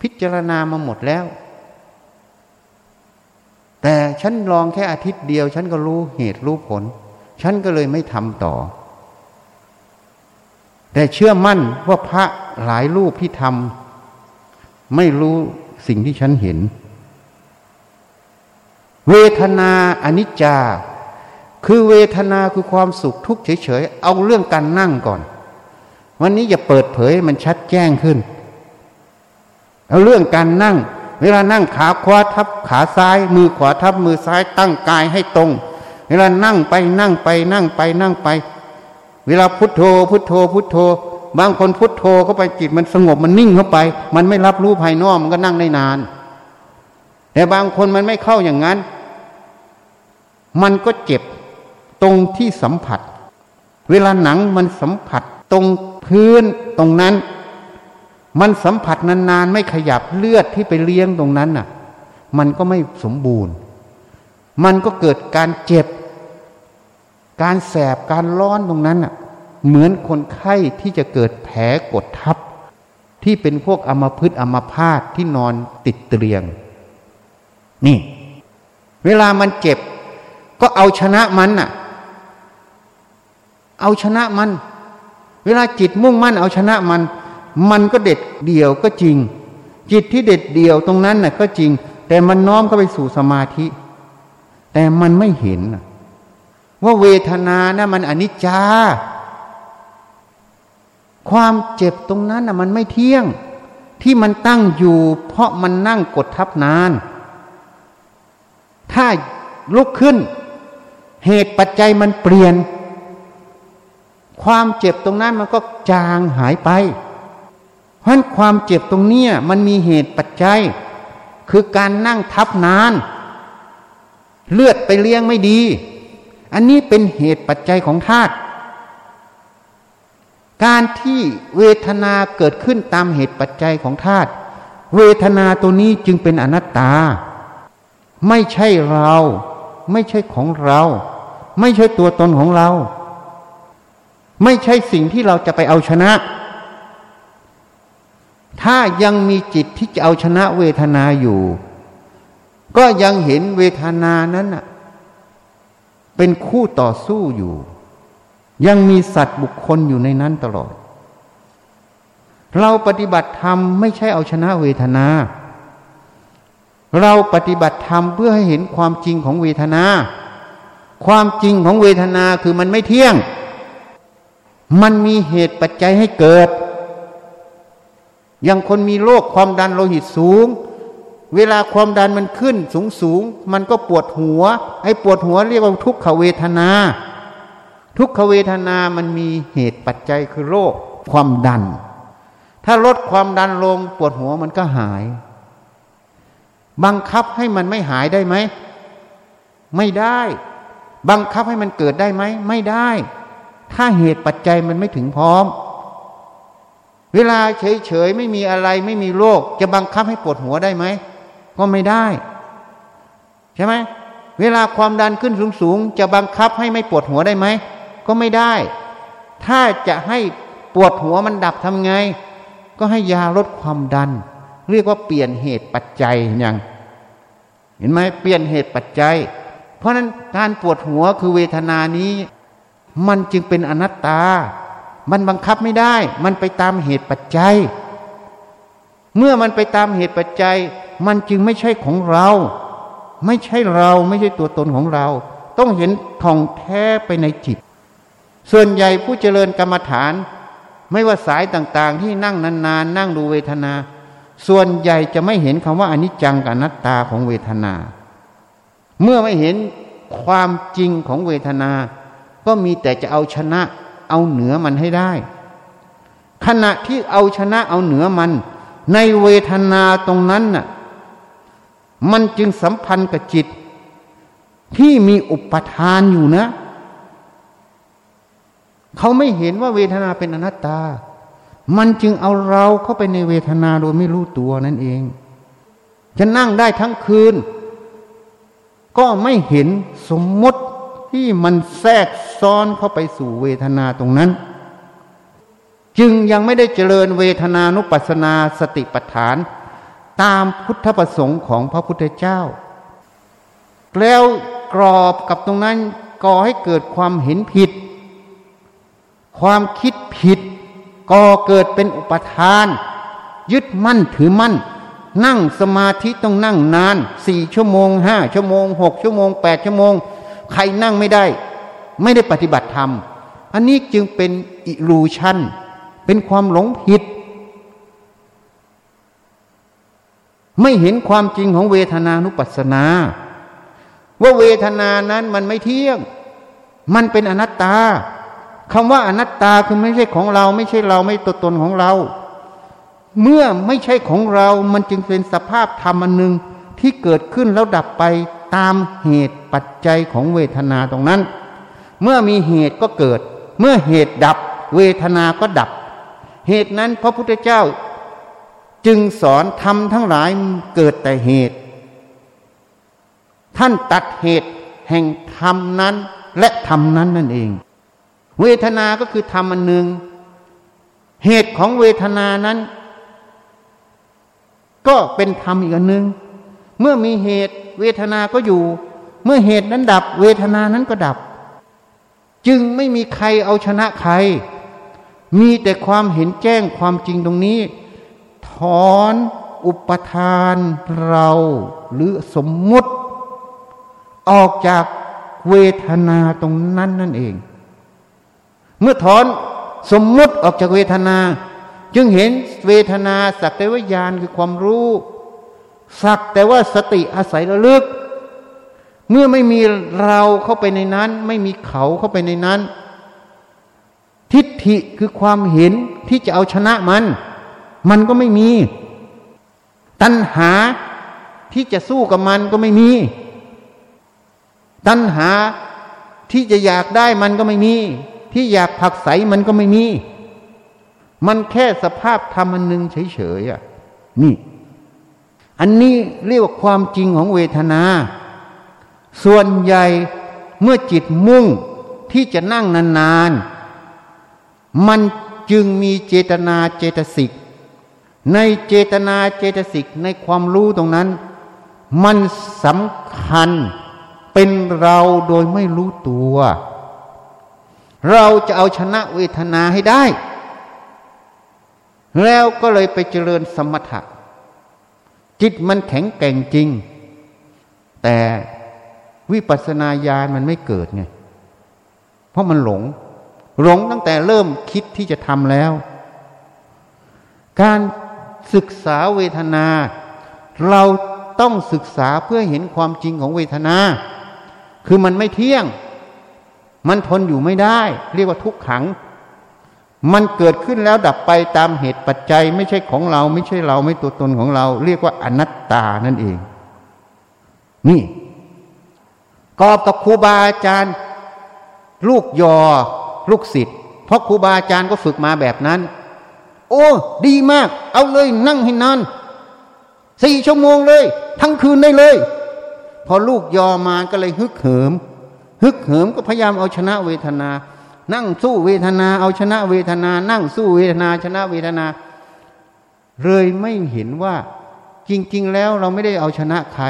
พิจารณามาหมดแล้ว แต่ฉันลองแค่อาทิตย์เดียว ฉันก็รู้เหตุรู้ผล ฉันก็เลยไม่ทำต่อ แต่เชื่อมั่นว่าพระหลายรูปที่ทำไม่รู้สิ่งที่ฉันเห็น เวทนาอนิจจาคือเวทนาคือความสุขทุกข์เฉยๆ เอาเรื่องการนั่งก่อน วันนี้อย่าเปิดเผยมันชัดแจ้งขึ้นเอาเรื่องการนั่ง เวลานั่งขาขวาทับขาซ้าย มือขวาทับมือซ้ายตั้งกายให้ตรง เวลานั่งไปนั่งไปนั่งไปนั่งไป เวลาพุทโธ พุทโธ พุทโธ บางคนพุทโธเข้าไปจิตมันสงบมันนิ่งเข้าไป มันไม่รับรู้ภายนอกมันก็นั่งได้นาน แต่บางคนมันไม่เข้าอย่างนั้น มันก็เจ็บตรงที่สัมผัส เวลาหนังมันสัมผัสตรง พื้นตรงนั้น มันสัมผัสนานๆ ไม่ขยับเลือดที่ไปเลี้ยงตรงนั้นน่ะ มันก็ไม่สมบูรณ์ มันก็เกิดการเจ็บ การแสบการร้อนตรงนั้นน่ะ เหมือนคนไข้ที่จะเกิดแผลกดทับ ที่เป็นพวกอมพึษอมพาตที่นอนติดเตียง นี่ เวลามันเจ็บ ก็เอาชนะมันน่ะ เอาชนะมัน เวลาจิตมุ่งมั่นเอาชนะมัน มันก็เด็ดเดี่ยวก็จริง จิตที่เด็ดเดี่ยวตรงนั้นน่ะก็จริง แต่มันน้อมเข้าไปสู่สมาธิ แต่มันไม่เห็นว่าเวทนานะ่ะมันอนิจจา ความเจ็บตรงนั้นน่ะมันไม่เที่ยง ที่มันตั้งอยู่ เพราะมันนั่งกดทับนาน ถ้าลุกขึ้น เหตุปัจจัยมันเปลี่ยน ความเจ็บตรงนั้นมันก็จางหายไป เพราะความเจ็บตรงเนี้ยมันมีเหตุปัจจัย คือการนั่งทับนาน เลือดไปเลี้ยงไม่ดี อันนี้เป็นเหตุปัจจัยของธาตุการที่เวทนาเกิดขึ้นตามเหตุปัจจัยของธาตุเวทนาตัวนี้จึงเป็นอนัตตา ไม่ใช่เรา ไม่ใช่ของเรา ไม่ใช่ตัวตนของเรา ไม่ใช่สิ่งที่เราจะไปเอาชนะ ถ้ายังมีจิตที่จะเอาชนะเวทนาอยู่ ก็ยังเห็นเวทนานั้นเป็นคู่ต่อสู้อยู่ ยังมีสัตว์บุคคลอยู่ในนั้นตลอด เราปฏิบัติธรรมไม่ใช่เอาชนะเวทนา เราปฏิบัติธรรมเพื่อให้เห็นความจริงของเวทนา ความจริงของเวทนาคือมันไม่เที่ยง มันมีเหตุปัจจัยให้เกิด อย่างคนมีโรคความดันโลหิตสูง เวลาความดันมันขึ้นสูงสูง มันก็ปวดหัว ไอ้ปวดหัวเรียกว่าทุกขเวทนา ทุกขเวทนามันมีเหตุปัจจัยคือโรคความดัน ถ้าลดความดันลงปวดหัวมันก็หาย บังคับให้มันไม่หายได้ไหม ไม่ได้ บังคับให้มันเกิดได้ไหม ไม่ได้ ถ้าเหตุปัจจัยมันไม่ถึงพร้อม เวลาเฉยๆไม่มีอะไรไม่มีโรคจะบังคับให้ปวดหัวได้ไหมก็ไม่ได้ ใช่ไหมเวลาความดันขึ้นสูงๆจะบังคับให้ไม่ปวดหัวได้ไหมก็ไม่ได้ ถ้าจะให้ปวดหัวมันดับทำไง ก็ให้ยาลดความดัน เรียกว่าเปลี่ยนเหตุปัจจัยอย่างเห็นไหมเปลี่ยนเหตุปัจจัย เพราะนั้นการปวดหัวคือเวทนานี้ มันจึงเป็นอนัตตา มันบังคับไม่ได้ มันไปตามเหตุปัจจัย เมื่อมันไปตามเหตุปัจจัย มันจึงไม่ใช่ของเรา ไม่ใช่เราไม่ใช่ตัวตนของเรา ต้องเห็นท่องแท้ไปในจิต ส่วนใหญ่ผู้เจริญกรรมฐาน ไม่ว่าสายต่างๆ ที่นั่งนานๆนั่งดูเวทนา ส่วนใหญ่จะไม่เห็นคำว่าอนิจจังกับอนัตตาของเวทนา เมื่อไม่เห็นความจริงของเวทนา ก็มีแต่จะเอาชนะเอาเหนือมันให้ได้ ขณะที่เอาชนะเอาเหนือมัน ในเวทนาตรงนั้นน่ะมันจึงสัมพันธ์กับจิต ที่มีอุปทานอยู่นะ เขาไม่เห็นว่าเวทนาเป็นอนัตตา มันจึงเอาเราเข้าไปในเวทนาโดยไม่รู้ตัวนั่นเอง จะนั่งได้ทั้งคืน ก็ไม่เห็นสมมติ ที่มันแทรกซ้อนเข้าไปสู่เวทนาตรงนั้น จึงยังไม่ได้เจริญเวทนานุปัสนาสติปัฏฐาน ตามพุทธประสงค์ของพระพุทธเจ้า แล้วกรอบกับตรงนั้นก่อให้เกิดความเห็นผิด ความคิดผิดก่อเกิดเป็นอุปทาน ยึดมั่นถือมั่น นั่งสมาธิต้องนั่งนานสี่ชั่วโมงห้าชั่วโมงหกชั่วโมงแปดชั่วโมง ใครนั่งไม่ได้ ไม่ได้ปฏิบัติธรรม อันนี้จึงเป็นอิรูชันเป็นความหลงผิด ไม่เห็นความจริงของเวทนานุปัสสนา ว่าเวทนานั้นมันไม่เที่ยง มันเป็นอนัตตาคำว่าอนัตตาคือไม่ใช่ของเรา ไม่ใช่เราไม่ตัวตนของเรา เมื่อไม่ใช่ของเรา มันจึงเป็นสภาพธรรมอันหนึ่งที่เกิดขึ้นแล้วดับไป ตามเหตุปัจจัยของเวทนาตรงนั้น เมื่อมีเหตุก็เกิด เมื่อเหตุดับเวทนาก็ดับ เหตุนั้นพระพุทธเจ้าจึงสอนทำทั้งหลายเกิดแต่เหตุ ท่านตัดเหตุแห่งธรรมนั้นและธรรมนั้นนั่นเอง เวทนาก็คือธรรมอันหนึ่ง เหตุของเวทนานั้น ก็เป็นธรรมอีกอันหนึ่ง เมื่อมีเหตุเวทนาก็อยู่ เมื่อเหตุนั้นดับ เวทนานั้นก็ดับ จึงไม่มีใครเอาชนะใคร มีแต่ความเห็นแจ้งความจริงตรงนี้ ถอนอุปทานเราหรือสมมุติ ออกจากเวทนาตรงนั้นนั่นเอง เมื่อถอนสมมุติออกจากเวทนา จึงเห็นเวทนาสักแต่ว่ายานคือความรู้ สักแต่ว่าสติอาศัยระลึก เมื่อไม่มีเราเข้าไปในนั้น ไม่มีเขาเข้าไปในนั้น ทิฏฐิคือความเห็นที่จะเอาชนะมัน มันก็ไม่มี ตัณหาที่จะสู้กับมันก็ไม่มี ตัณหาที่จะอยากได้มันก็ไม่มี ที่อยากผักใสมันก็ไม่มี มันแค่สภาพธรรมอันหนึ่งเฉยๆอะนี่ อันนี้เรียกว่าความจริงของเวทนา ส่วนใหญ่เมื่อจิตมุ่งที่จะนั่งนานๆ มันจึงมีเจตนาเจตสิก ในเจตนาเจตสิกในความรู้ตรงนั้น มันสำคัญเป็นเราโดยไม่รู้ตัว เราจะเอาชนะเวทนาให้ได้ แล้วก็เลยไปเจริญสมถะ จิตมันแข็งแกร่งจริง แต่วิปัสสนาญาณมันไม่เกิดไงเพราะมันหลง หลงตั้งแต่เริ่มคิดที่จะทำแล้ว การศึกษาเวทนา เราต้องศึกษาเพื่อเห็นความจริงของเวทนา คือมันไม่เที่ยง มันทนอยู่ไม่ได้ เรียกว่าทุกขัง มันเกิดขึ้นแล้วดับไปตามเหตุปัจจัย ไม่ใช่ของเรา ไม่ใช่เราไม่ตัวตนของเรา เรียกว่าอนัตตานั่นเอง นี่กอบกับครูบาอาจารย์ ลูกยอ ลูกศิษย์เพราะครูบาอาจารย์ก็ฝึกมาแบบนั้น โอ้ ดีมาก เอาเลยนั่งให้นานสี่ชั่วโมงเลย ทั้งคืนได้เลย พอลูกยอมาก็เลยฮึกเหิม ฮึกเหิมก็พยายามเอาชนะเวทนา นั่งสู้เวทนาเอาชนะเวทนา นั่งสู้เวทนาชนะเวทนา เลยไม่เห็นว่าจริง ๆ แล้วเราไม่ได้เอาชนะใคร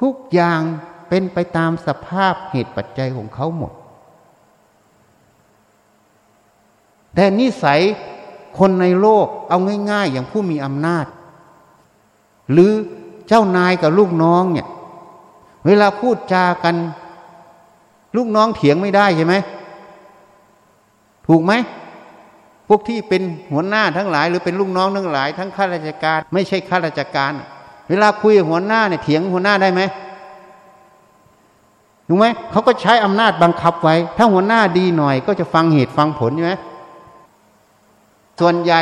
ทุกอย่างเป็นไปตามสภาพเหตุปัจจัยของเขาหมด แต่นิสัยคนในโลกเอาง่าย ๆ อย่างผู้มีอำนาจ หรือเจ้านายกับลูกน้องเนี่ย เวลาพูดจากัน ลูกน้องเถียงไม่ได้ใช่ไหม ถูกไหมพวกที่เป็นหัวหน้าทั้งหลาย หรือเป็นลูกน้องทั้งหลาย ทั้งข้าราชการ ไม่ใช่ข้าราชการ เวลาคุยหัวหน้าเนี่ยเถียงหัวหน้าได้ไหมถูกไหมเขาก็ใช้อำนาจบังคับไว้ ถ้าหัวหน้าดีหน่อยก็จะฟังเหตุฟังผลใช่ไหมส่วนใหญ่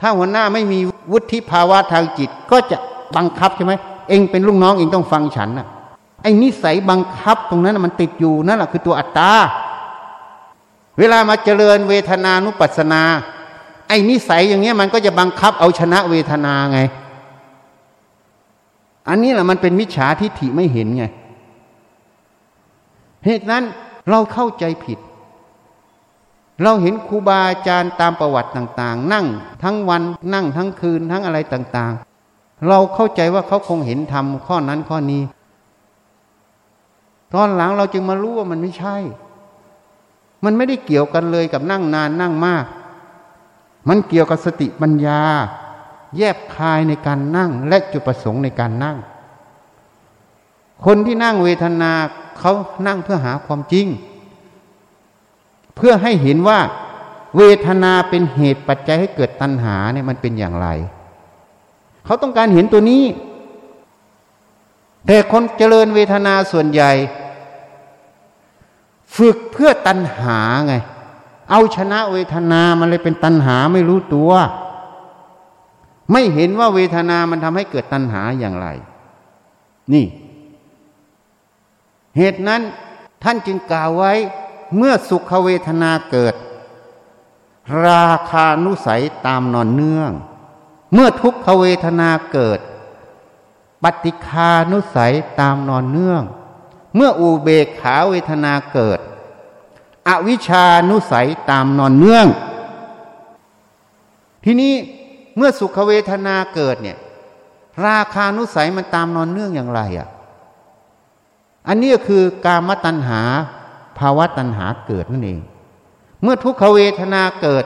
ถ้าหัวหน้าไม่มีวุฒิภาวะทางจิต ก็จะบังคับใช่ไหมเองเป็นลูกน้องเองต้องฟังฉันน่ะไอ้นิสัยบังคับตรงนั้นมันติดอยู่นั่นแหละคือตัวอัตตา เวลามาเจริญเวทนานุปัสนา ไอ้นิสัยอย่างเงี้ยมันก็จะบังคับเอาชนะเวทนาไง อันนี้แหละมันเป็นมิจฉาทิฏฐิไม่เห็นไง เหตุนั้นเราเข้าใจผิด เราเห็นครูบาอาจารย์ตามประวัติต่าง ๆ นั่งทั้งวันนั่งทั้งคืนทั้งอะไรต่างๆ เราเข้าใจว่าเขาคงเห็นทำข้อนั้นข้อนี้ ตอนหลังเราจึงมารู้ว่ามันไม่ใช่ มันไม่ได้เกี่ยวกันเลยกับนั่งนานนั่งมาก มันเกี่ยวกับสติปัญญา แยบคายในการนั่งและจุดประสงค์ในการนั่ง คนที่นั่งเวทนาเขานั่งเพื่อหาความจริง เพื่อให้เห็นว่า เวทนาเป็นเหตุปัจจัยให้เกิดตัณหาเนี่ยมันเป็นอย่างไร เขาต้องการเห็นตัวนี้ แต่คนเจริญเวทนาส่วนใหญ่ ฝึกเพื่อตัณหาไง เอาชนะเวทนามันเลยเป็นตัณหาไม่รู้ตัว ไม่เห็นว่าเวทนามันทำให้เกิดตัณหาอย่างไร นี่ เหตุนั้นท่านจึงกล่าวไว้เมื่อสุขเวทนาเกิด ราคานุสัยตามนอนเนื่อง เมื่อทุกขเวทนาเกิด ปฏิคานุสัยตามนอนเนื่อง เมื่ออุเบกขาเวทนาเกิด อวิชานุสัยตามนอนเนื่อง ทีนี้เมื่อสุขเวทนาเกิดเนี่ย ราคานุสัยมันตามนอนเนื่องอย่างไรอะ่ะ อันนี้ก็คือกามตัณหาภาวะตัณหาเกิดนั่นเอง เมื่อทุกขเวทนาเกิด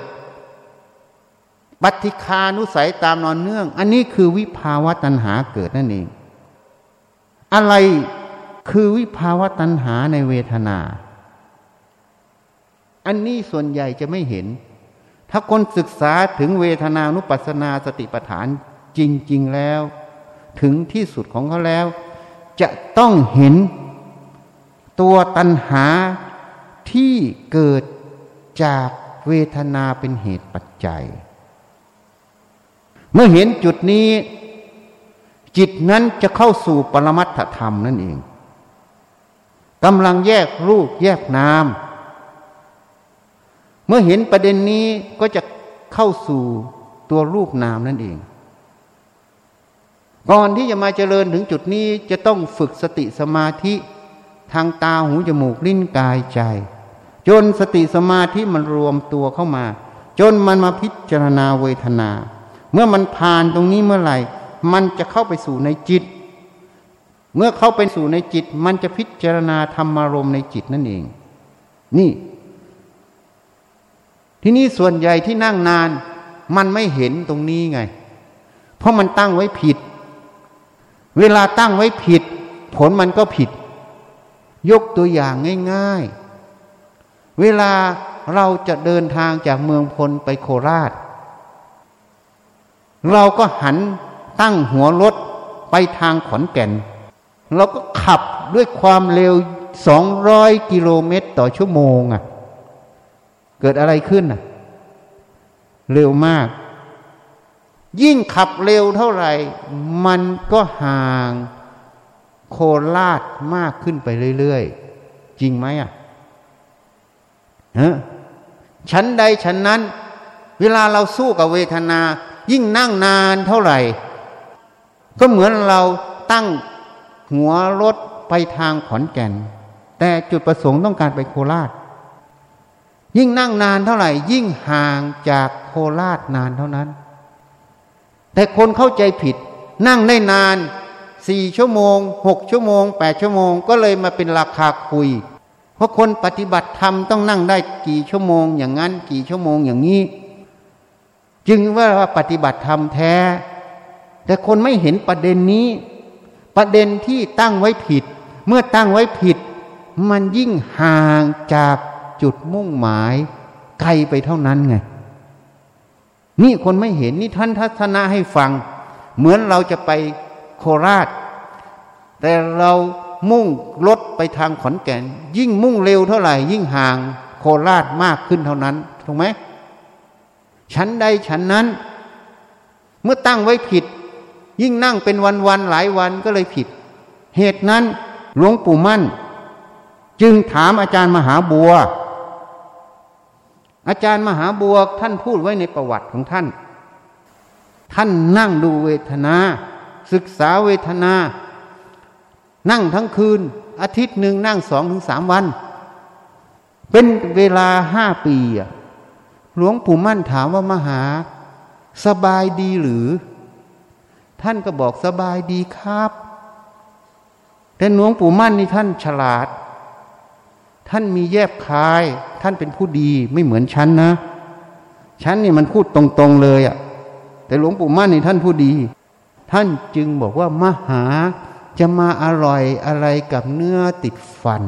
ปัติคานุสัยตามนอนเนื่อง อันนี้คือวิภาวะตัณหาเกิดนั่นเอง อะไร คือวิภาวะตัณหาในเวทนา อันนี้ส่วนใหญ่จะไม่เห็น ถ้าคนศึกษาถึงเวทนานุปัสสนาสติปัฏฐานจริง ๆ แล้ว ถึงที่สุดของเขาแล้ว จะต้องเห็นตัวตัณหาที่เกิดจากเวทนาเป็นเหตุปัจจัย เมื่อเห็นจุดนี้ จิตนั้นจะเข้าสู่ปรมัตถธรรมนั่นเอง กำลังแยกรูปแยกนาม เมื่อเห็นประเด็นนี้ก็จะเข้าสู่ตัวรูปนามนั่นเอง ก่อนที่จะมาเจริญถึงจุดนี้จะต้องฝึกสติสมาธิทางตาหูจมูกลิ้นกายใจ จนสติสมาธิมันรวมตัวเข้ามา จนมันมาพิจารณาเวทนา เมื่อมันผ่านตรงนี้เมื่อไหร่ มันจะเข้าไปสู่ในจิต เมื่อเข้าไปสู่ในจิต มันจะพิจารณาธรรมารมในจิตนั่นเอง นี่ ที่นี่ส่วนใหญ่ที่นั่งนาน มันไม่เห็นตรงนี้ไง เพราะมันตั้งไว้ผิด เวลาตั้งไว้ผิด ผลมันก็ผิด ยกตัวอย่างง่าย ๆ เวลาเราจะเดินทางจากเมืองพลไปโคราช เราก็หันตั้งหัวรถไปทางขอนแก่น เราก็ขับด้วยความเร็วสองร้อยกิโลเมตรต่อชั่วโมงอะ่ะ เกิดอะไรขึ้นอะ เร็วมาก ยิ่งขับเร็วเท่าไหร่ มันก็ห่างโคราชมากขึ้นไปเรื่อยๆ จริงไหมอะฮะชั้นใดชั้นนั้น เวลาเราสู้กับเวทนา ยิ่งนั่งนานเท่าไหร่ ก็เหมือนเราตั้ง หัวรถไปทางขอนแก่น แต่จุดประสงค์ต้องการไปโคราช ยิ่งนั่งนานเท่าไหร่ ยิ่งห่างจากโคราชนานเท่านั้น แต่คนเข้าใจผิด นั่งได้นานสี่ชั่วโมงหกชั่วโมงแปดชั่วโมง ก็เลยมาเป็นราคาคุย เพราะคนปฏิบัติธรรมต้องนั่งได้กี่ชั่วโมง อย่างนั้นกี่ชั่วโมงอย่างนี้ จึงว่าปฏิบัติธรรมแท้ แต่คนไม่เห็นประเด็นนี้ ประเด็นที่ตั้งไว้ผิด เมื่อตั้งไว้ผิด มันยิ่งห่างจากจุดมุ่งหมายไกลไปเท่านั้นไง นี่คนไม่เห็นนี่ท่านทัศนะให้ฟัง เหมือนเราจะไปโคราช แต่เรามุ่งรถไปทางขอนแก่น ยิ่งมุ่งเร็วเท่าไหร่ ยิ่งห่างโคราชมากขึ้นเท่านั้นถูกไหมชั้นใดชั้นนั้น เมื่อตั้งไว้ผิด ยิ่งนั่งเป็นวันๆหลายวันก็เลยผิด เหตุนั้นหลวงปู่มั่น จึงถามอาจารย์มหาบัว อาจารย์มหาบัวท่านพูดไว้ในประวัติของท่าน ท่านนั่งดูเวทนา ศึกษาเวทนา นั่งทั้งคืน อาทิตย์หนึ่งนั่งสองถึงสามวัน เป็นเวลาห้าปีหลวงปู่มั่นถามว่ามหา สบายดีหรือ ท่านก็บอกสบายดีครับ แต่หลวงปู่มั่นนี่ท่านฉลาด ท่านมีแยบคาย ท่านเป็นผู้ดีไม่เหมือนฉันนะ ฉันนี่มันพูดตรงๆเลยอะ่ะ แต่หลวงปู่มั่นนี่ท่านผู้ดี ท่านจึงบอกว่ามหาจะมาอร่อยอะไรกับเนื้อติดฟัน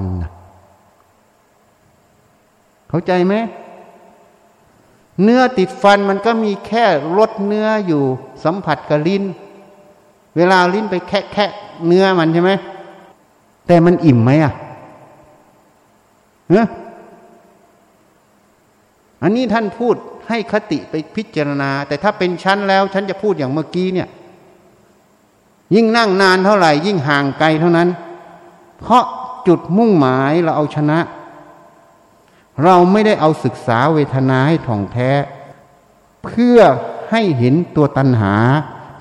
เข้าใจไหมเนื้อติดฟันมันก็มีแค่รสเนื้ออยู่สัมผัสกับลิ้น เวลาลิ้นไปแคะแคะเนื้อมันใช่ไหมแต่มันอิ่มไหมอะเอฮะอันนี้ท่านพูดให้คติไปพิจารณา แต่ถ้าเป็นชั้นแล้ว ฉันจะพูดอย่างเมื่อกี้เนี่ย ยิ่งนั่งนานเท่าไหร่ ยิ่งห่างไกลเท่านั้น เพราะจุดมุ่งหมายเราเอาชนะ เราไม่ได้เอาศึกษาเวทนาให้ท่องแท้ เพื่อให้เห็นตัวตัณหา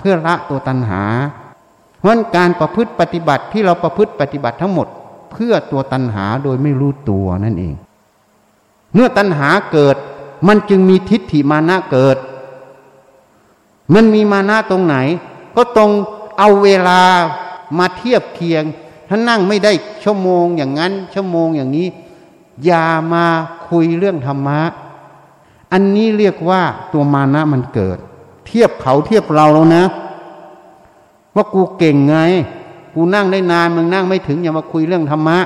พื่อละตัวตัณหา เพราะการประพฤติปฏิบัติที่เราประพฤติปฏิบัติทั้งหมด เพื่อตัวตัณหาโดยไม่รู้ตัวนั่นเอง เมื่อตัณหาเกิด มันจึงมีทิฏฐิมานะเกิด มันมีมานะตรงไหน ก็ตรงเอาเวลามาเทียบเคียง ถ้านั่งไม่ได้ชั่วโมงอย่างนั้น ชั่วโมงอย่างนี้ อย่ามาคุยเรื่องธรรมะ อันนี้เรียกว่าตัวมานะมันเกิด เทียบเขาเทียบเราแล้วนะ ว่ากูเก่งไง กูนั่งได้นานมึงนั่งไม่ถึง อย่ามาคุยเรื่องธรรมะ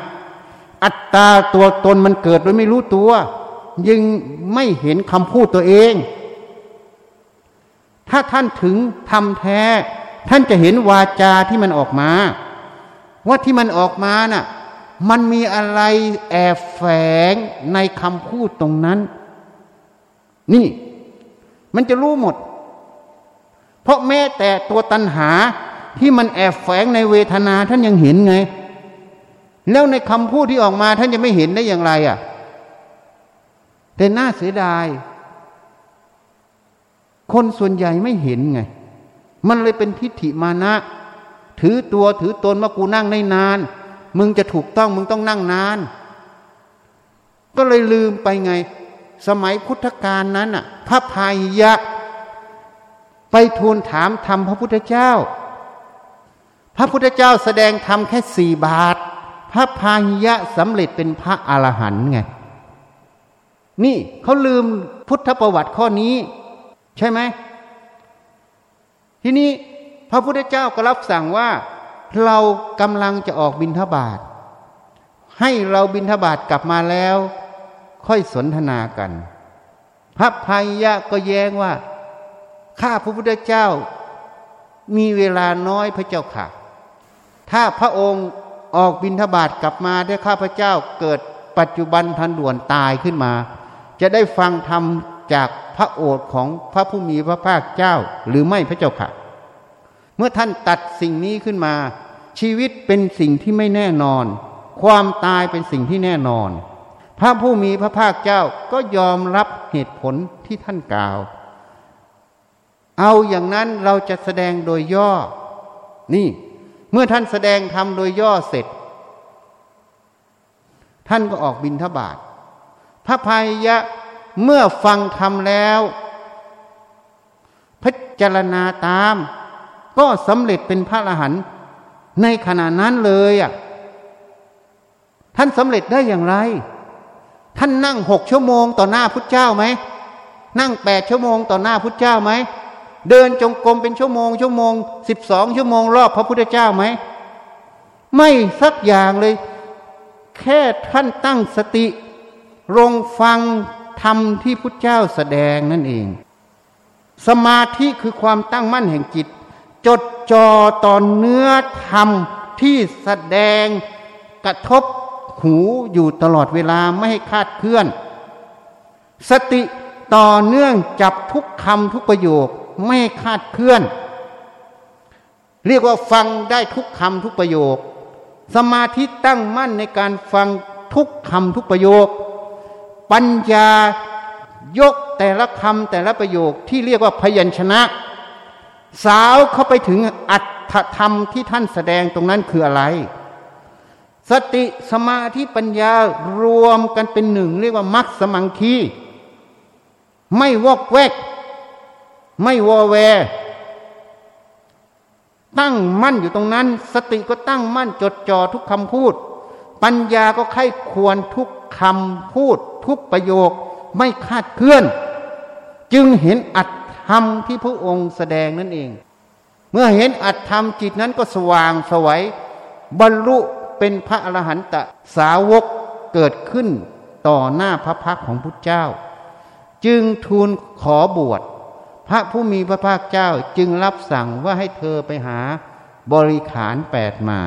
อัตตาตัวตนมันเกิดโดยไม่รู้ตัวยังไม่เห็นคำพูดตัวเอง ถ้าท่านถึงทำแท้ ท่านจะเห็นวาจาที่มันออกมา ว่าที่มันออกมาน่ะ มันมีอะไรแอบแฝงในคำพูดตรงนั้น นี่ มันจะรู้หมด เพราะแม้แต่ตัวตัณหาที่มันแอบแฝงในเวทนาท่านยังเห็นไง แล้วในคำพูดที่ออกมาท่านจะไม่เห็นได้อย่างไรอะแต่น่าเสียดาย คนส่วนใหญ่ไม่เห็นไง มันเลยเป็นทิฏฐิมานะ ถือตัวถือตนว่ากูนั่งได้นาน มึงจะถูกต้องมึงต้องนั่งนาน ก็เลยลืมไปไง สมัยพุทธกาลนั้นอะ พระพายยะ ไปทูลถามธรรมพระพุทธเจ้า พระพุทธเจ้าแสดงธรรมแค่สี่บาท พระพายยะสำเร็จเป็นพระอรหันต์ไง นี่เขาลืมพุทธประวัติข้อนี้ ใช่ไหม ทีนี้พระพุทธเจ้าก็รับสั่งว่า เรากำลังจะออกบินทบาท ให้เราบินทบาทกลับมาแล้ว ค่อยสนทนากัน พระพายะก็แย้งว่า ข้าพระพุทธเจ้ามีเวลาน้อยพระเจ้าค่ะ ถ้าพระองค์ออกบินทบาทกลับมาได้ข้าพระเจ้าเกิดปัจจุบันทันด่วนตายขึ้นมา จะได้ฟังธรรมจากพระโอษฐ์ของพระผู้มีพระภาคเจ้าหรือไม่พระเจ้าค่ะ เมื่อท่านตัดสิ่งนี้ขึ้นมา ชีวิตเป็นสิ่งที่ไม่แน่นอน ความตายเป็นสิ่งที่แน่นอน พระผู้มีพระภาคเจ้าก็ยอมรับเหตุผลที่ท่านกล่าว เอาอย่างนั้นเราจะแสดงโดยย่อ นี่ เมื่อท่านแสดงธรรมโดยย่อเสร็จ ท่านก็ออกบินทบาทพระพายะเมื่อฟังธรรมแล้ว พิจารณาตาม ก็สำเร็จเป็นพระอรหันต์ในขณะนั้นเลยอะท่านสำเร็จได้อย่างไร ท่านนั่งหกชั่วโมงต่อหน้าพุทธเจ้าไหม นั่งแปดชั่วโมงต่อหน้าพุทธเจ้าไหม เดินจงกรมเป็นชั่วโมง ชั่วโมงสิบสองชั่วโมงรอบพระพุทธเจ้าไหม ไม่สักอย่างเลย แค่ท่านตั้งสติรงฟังธรรมที่พุทธเจ้าแสดงนั่นเอง สมาธิคือความตั้งมั่นแห่งจิต จดจ่อต่อเนื้อธรรมที่แสดงกระทบหูอยู่ตลอดเวลาไม่ให้คาดเคลื่อน สติต่อเนื่องจับทุกคำทุกประโยค ไม่คาดเคลื่อน เรียกว่าฟังได้ทุกคำทุกประโยค สมาธิตั้งมั่นในการฟังทุกคำทุกประโยค ปัญญายกแต่ละคำแต่ละประโยคที่เรียกว่าพยัญชนะ สาวเข้าไปถึงอัตถธรรมที่ท่านแสดงตรงนั้นคืออะไร สติสมาธิปัญญารวมกันเป็นหนึ่ง เรียกว่ามัคสมังคีไม่วอกแวก ไม่วอแว ตั้งมั่นอยู่ตรงนั้น สติก็ตั้งมั่นจดจ่อทุกคำพูด ปัญญาก็ไข้ควรทุกคำพูด ทุกประโยคไม่คาดเคลื่อน จึงเห็นอัตธรรมที่พระองค์แสดงนั่นเอง เมื่อเห็นอัตธรรมจิตนั้นก็สว่างสวัยบรรลุเป็นพระอรหันตสาวกเกิดขึ้นต่อหน้าพระพักของพุทธเจ้า จึงทูลขอบวช พระผู้มีพระภาคเจ้าจึงรับสั่งว่าให้เธอไปหาบริขารแปดมา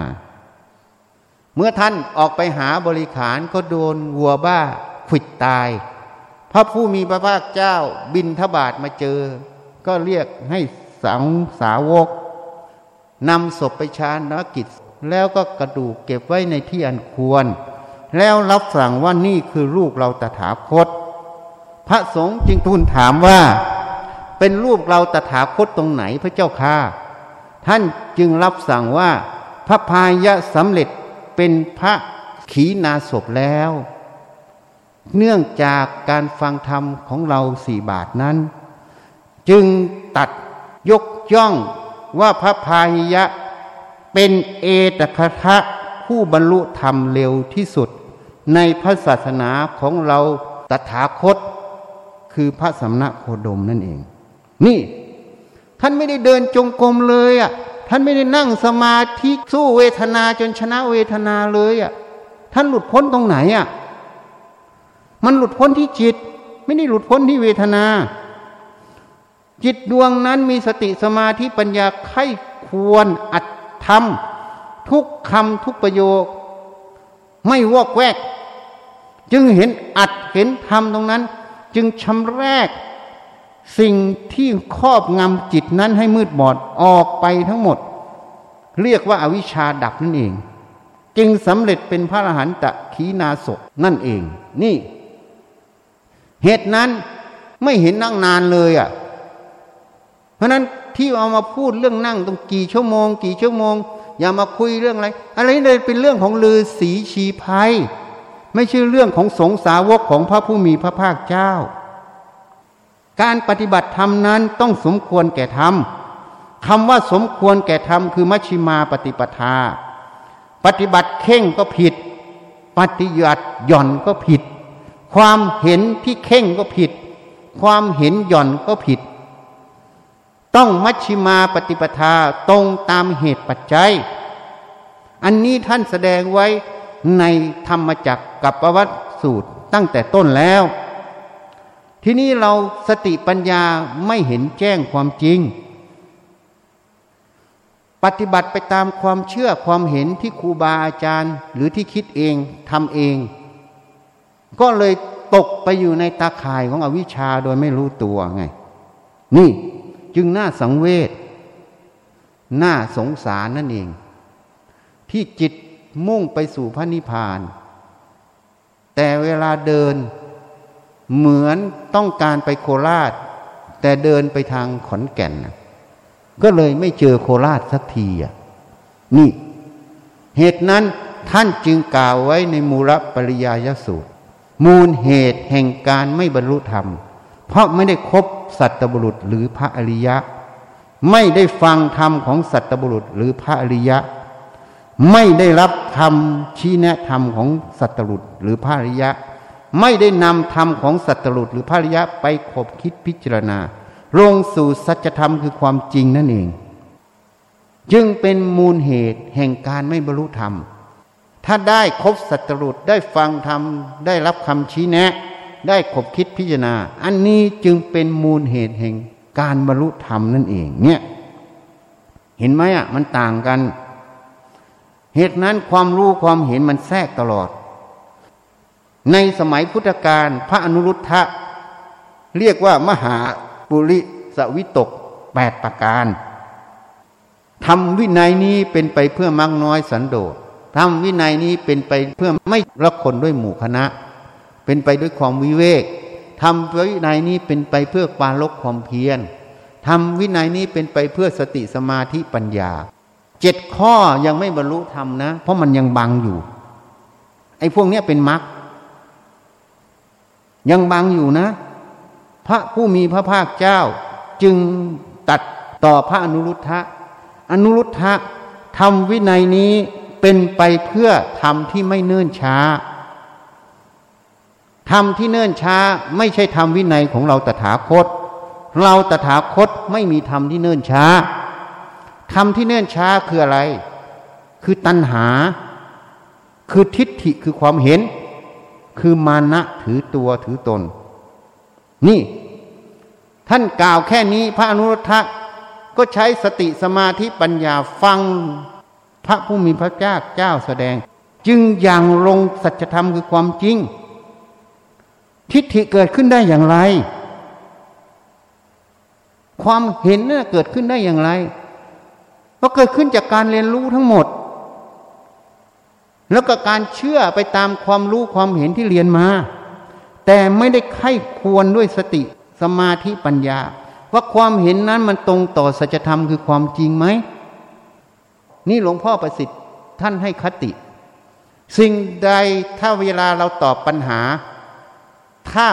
เมื่อท่านออกไปหาบริขารก็โดนวัวบ้าขิดตาย พระผู้มีพระภาคเจ้าบินทบาทมาเจอ ก็เรียกให้สังสาวกนำศพไปชาณกิจ แล้วก็กระดูกเก็บไว้ในที่อันควร แล้วรับสั่งว่านี่คือลูกเราตถาคต พระสงฆ์จึงทูลถามว่า เป็นรูปเราตถาคตตรงไหนพระเจ้าค่ะท่านจึงรับสั่งว่า พระพายะสำเร็จเป็นพระขีณาศพแล้ว เนื่องจากการฟังธรรมของเราสี่บาทนั้น จึงตัดยกย่องว่าพระพายยะเป็นเอตคทะผู้บรรลุธรรมเร็วที่สุด ในพระศาสนาของเราตถาคต คือพระสมณโคดมนั่นเอง นี่ ท่านไม่ได้เดินจงกรมเลยอะ ท่านไม่ได้นั่งสมาธิสู้เวทนาจนชนะเวทนาเลยอะ ท่านหลุดพ้นตรงไหนอะ มันหลุดพ้นที่จิต ไม่ได้หลุดพ้นที่เวทนา จิตดวงนั้นมีสติสมาธิปัญญาไข้ควรอัดทำทุกคำทุกประโยค ไม่วอกแวก จึงเห็นอัดเห็นทำตรงนั้น จึงชำแรก สิ่งที่ครอบงำจิตนั้นให้มืดบอดออกไปทั้งหมด เรียกว่าอาวิชชาดับนั่นเอง จึงสำเร็จเป็นพระอรหันตะขีนาศนั่นเอง นี่ เหตุนั้นไม่เห็นนั่งนานเลยอะ่ะ เพราะนั้นที่เอามาพูดเรื่องนั่งต้องกี่ชั่วโมง กี่ชั่วโมง อย่ามาคุยเรื่องอะไร อะไรเลยเป็นเรื่องของลือสีชีภัย ไม่ใช่เรื่องของสงสาวกของพระผู้มีพระภาคเจ้า การปฏิบัติธรรมนั้นต้องสมควรแก่ธรรมคำว่าสมควรแก่ธรรมคือมัชฌิมาปฏิปทา ปฏิบัติเข่งก็ผิด ปฏิบัติหย่อนก็ผิด ความเห็นที่เข่งก็ผิด ความเห็นหย่อนก็ผิด ต้องมัชฌิมาปฏิปทาตรงตามเหตุปัจจัย อันนี้ท่านแสดงไว้ในธรรมจักรกับประวัติสูตรตั้งแต่ต้นแล้ว ทีนี้เราสติปัญญาไม่เห็นแจ้งความจริง ปฏิบัติไปตามความเชื่อความเห็นที่ครูบาอาจารย์ หรือที่คิดเองทำเอง ก็เลยตกไปอยู่ในตาข่ายของอวิชชาโดยไม่รู้ตัวไง นี่จึงน่าสังเวชน่าสงสารนั่นเอง ที่จิตมุ่งไปสู่พระนิพพาน แต่เวลาเดิน เหมือนต้องการไปโคราช แต่เดินไปทางขอนแก่น ก็เลยไม่เจอโคราชสักทีอะนี่ เหตุนั้นท่านจึงกล่าวไว้ในมูลปริยายสูตร มูลเหตุแห่งการไม่บรรลุธรรม เพราะไม่ได้คบสัตบุรุษหรือพระอริยะ ไม่ได้ฟังธรรมของสัตบุรุษหรือพระอริยะ ไม่ได้รับธรรมชี้แนะธรรมของสัตบุรุษหรือพระอริยะ ไม่ได้นำธรรมของสัตรุษหรือภริยะไปขบคิดพิจารณา ลงสู่สัจธรรมคือความจริงนั่นเอง จึงเป็นมูลเหตุแห่งการไม่บรรลุธรรม ถ้าได้คบสัตรุษได้ฟังธรรม ได้รับคำชี้แนะ ได้ขบคิดพิจารณา อันนี้จึงเป็นมูลเหตุแห่งการบรรลุธรรมนั่นเองเนี่ย เห็นไหมอะมันต่างกัน เหตุนั้นความรู้ความเห็นมันแทรกตลอด ในสมัยพุทธกาลพระอนุรุทธะ เรียกว่ามหาปุริสวิตกแปดประการทำวินัยนี้เป็นไปเพื่อมักน้อยสันโดษทำวินัยนี้เป็นไปเพื่อไม่ละคนด้วยหมู่คณะ เป็นไปด้วยความวิเวกทำวินัยนี้เป็นไปเพื่อความลกความเพียรทำวินัยนี้เป็นไปเพื่อสติสมาธิปัญญาเจ็ดข้อยังไม่บรรลุธรรมนะ เพราะมันยังบังอยู่ ไอ้พวกนี้เป็นมรรค ยังบังอยู่นะ พระผู้มีพระภาคเจ้า จึงตัดต่อพระอนุรุทธะ อนุรุทธะทำวินัยนี้เป็นไปเพื่อทำที่ไม่เนื่นช้าทำที่เนื่นช้าไม่ใช่ทำวินัยของเราตถาคต เราตถาคตไม่มีธรรมที่เนื่นช้าธรรมที่เนื่นช้าคืออะไร คือตัณหา คือทิฏฐิคือความเห็น คือมานะถือตัวถือตน นี่ ท่านกล่าวแค่นี้พระอนุรุทธะก็ใช้สติสมาธิปัญญาฟังพระผู้มีพระเจ้าเจ้าแสดง จึงอย่างลงสัจธรรมคือความจริง ทิฏฐิเกิดขึ้นได้อย่างไร ความเห็นน่ะเกิดขึ้นได้อย่างไรก็เกิดขึ้นจากการเรียนรู้ทั้งหมด แล้วก็การเชื่อไปตามความรู้ความเห็นที่เรียนมา แต่ไม่ได้ไข้ควรด้วยสติสมาธิปัญญา ว่าความเห็นนั้นมันตรงต่อสัจธรรมคือความจริงไหม นี่หลวงพ่อประสิทธิ์ท่านให้คติ สิ่งใดถ้าเวลาเราตอบปัญหา ถ้า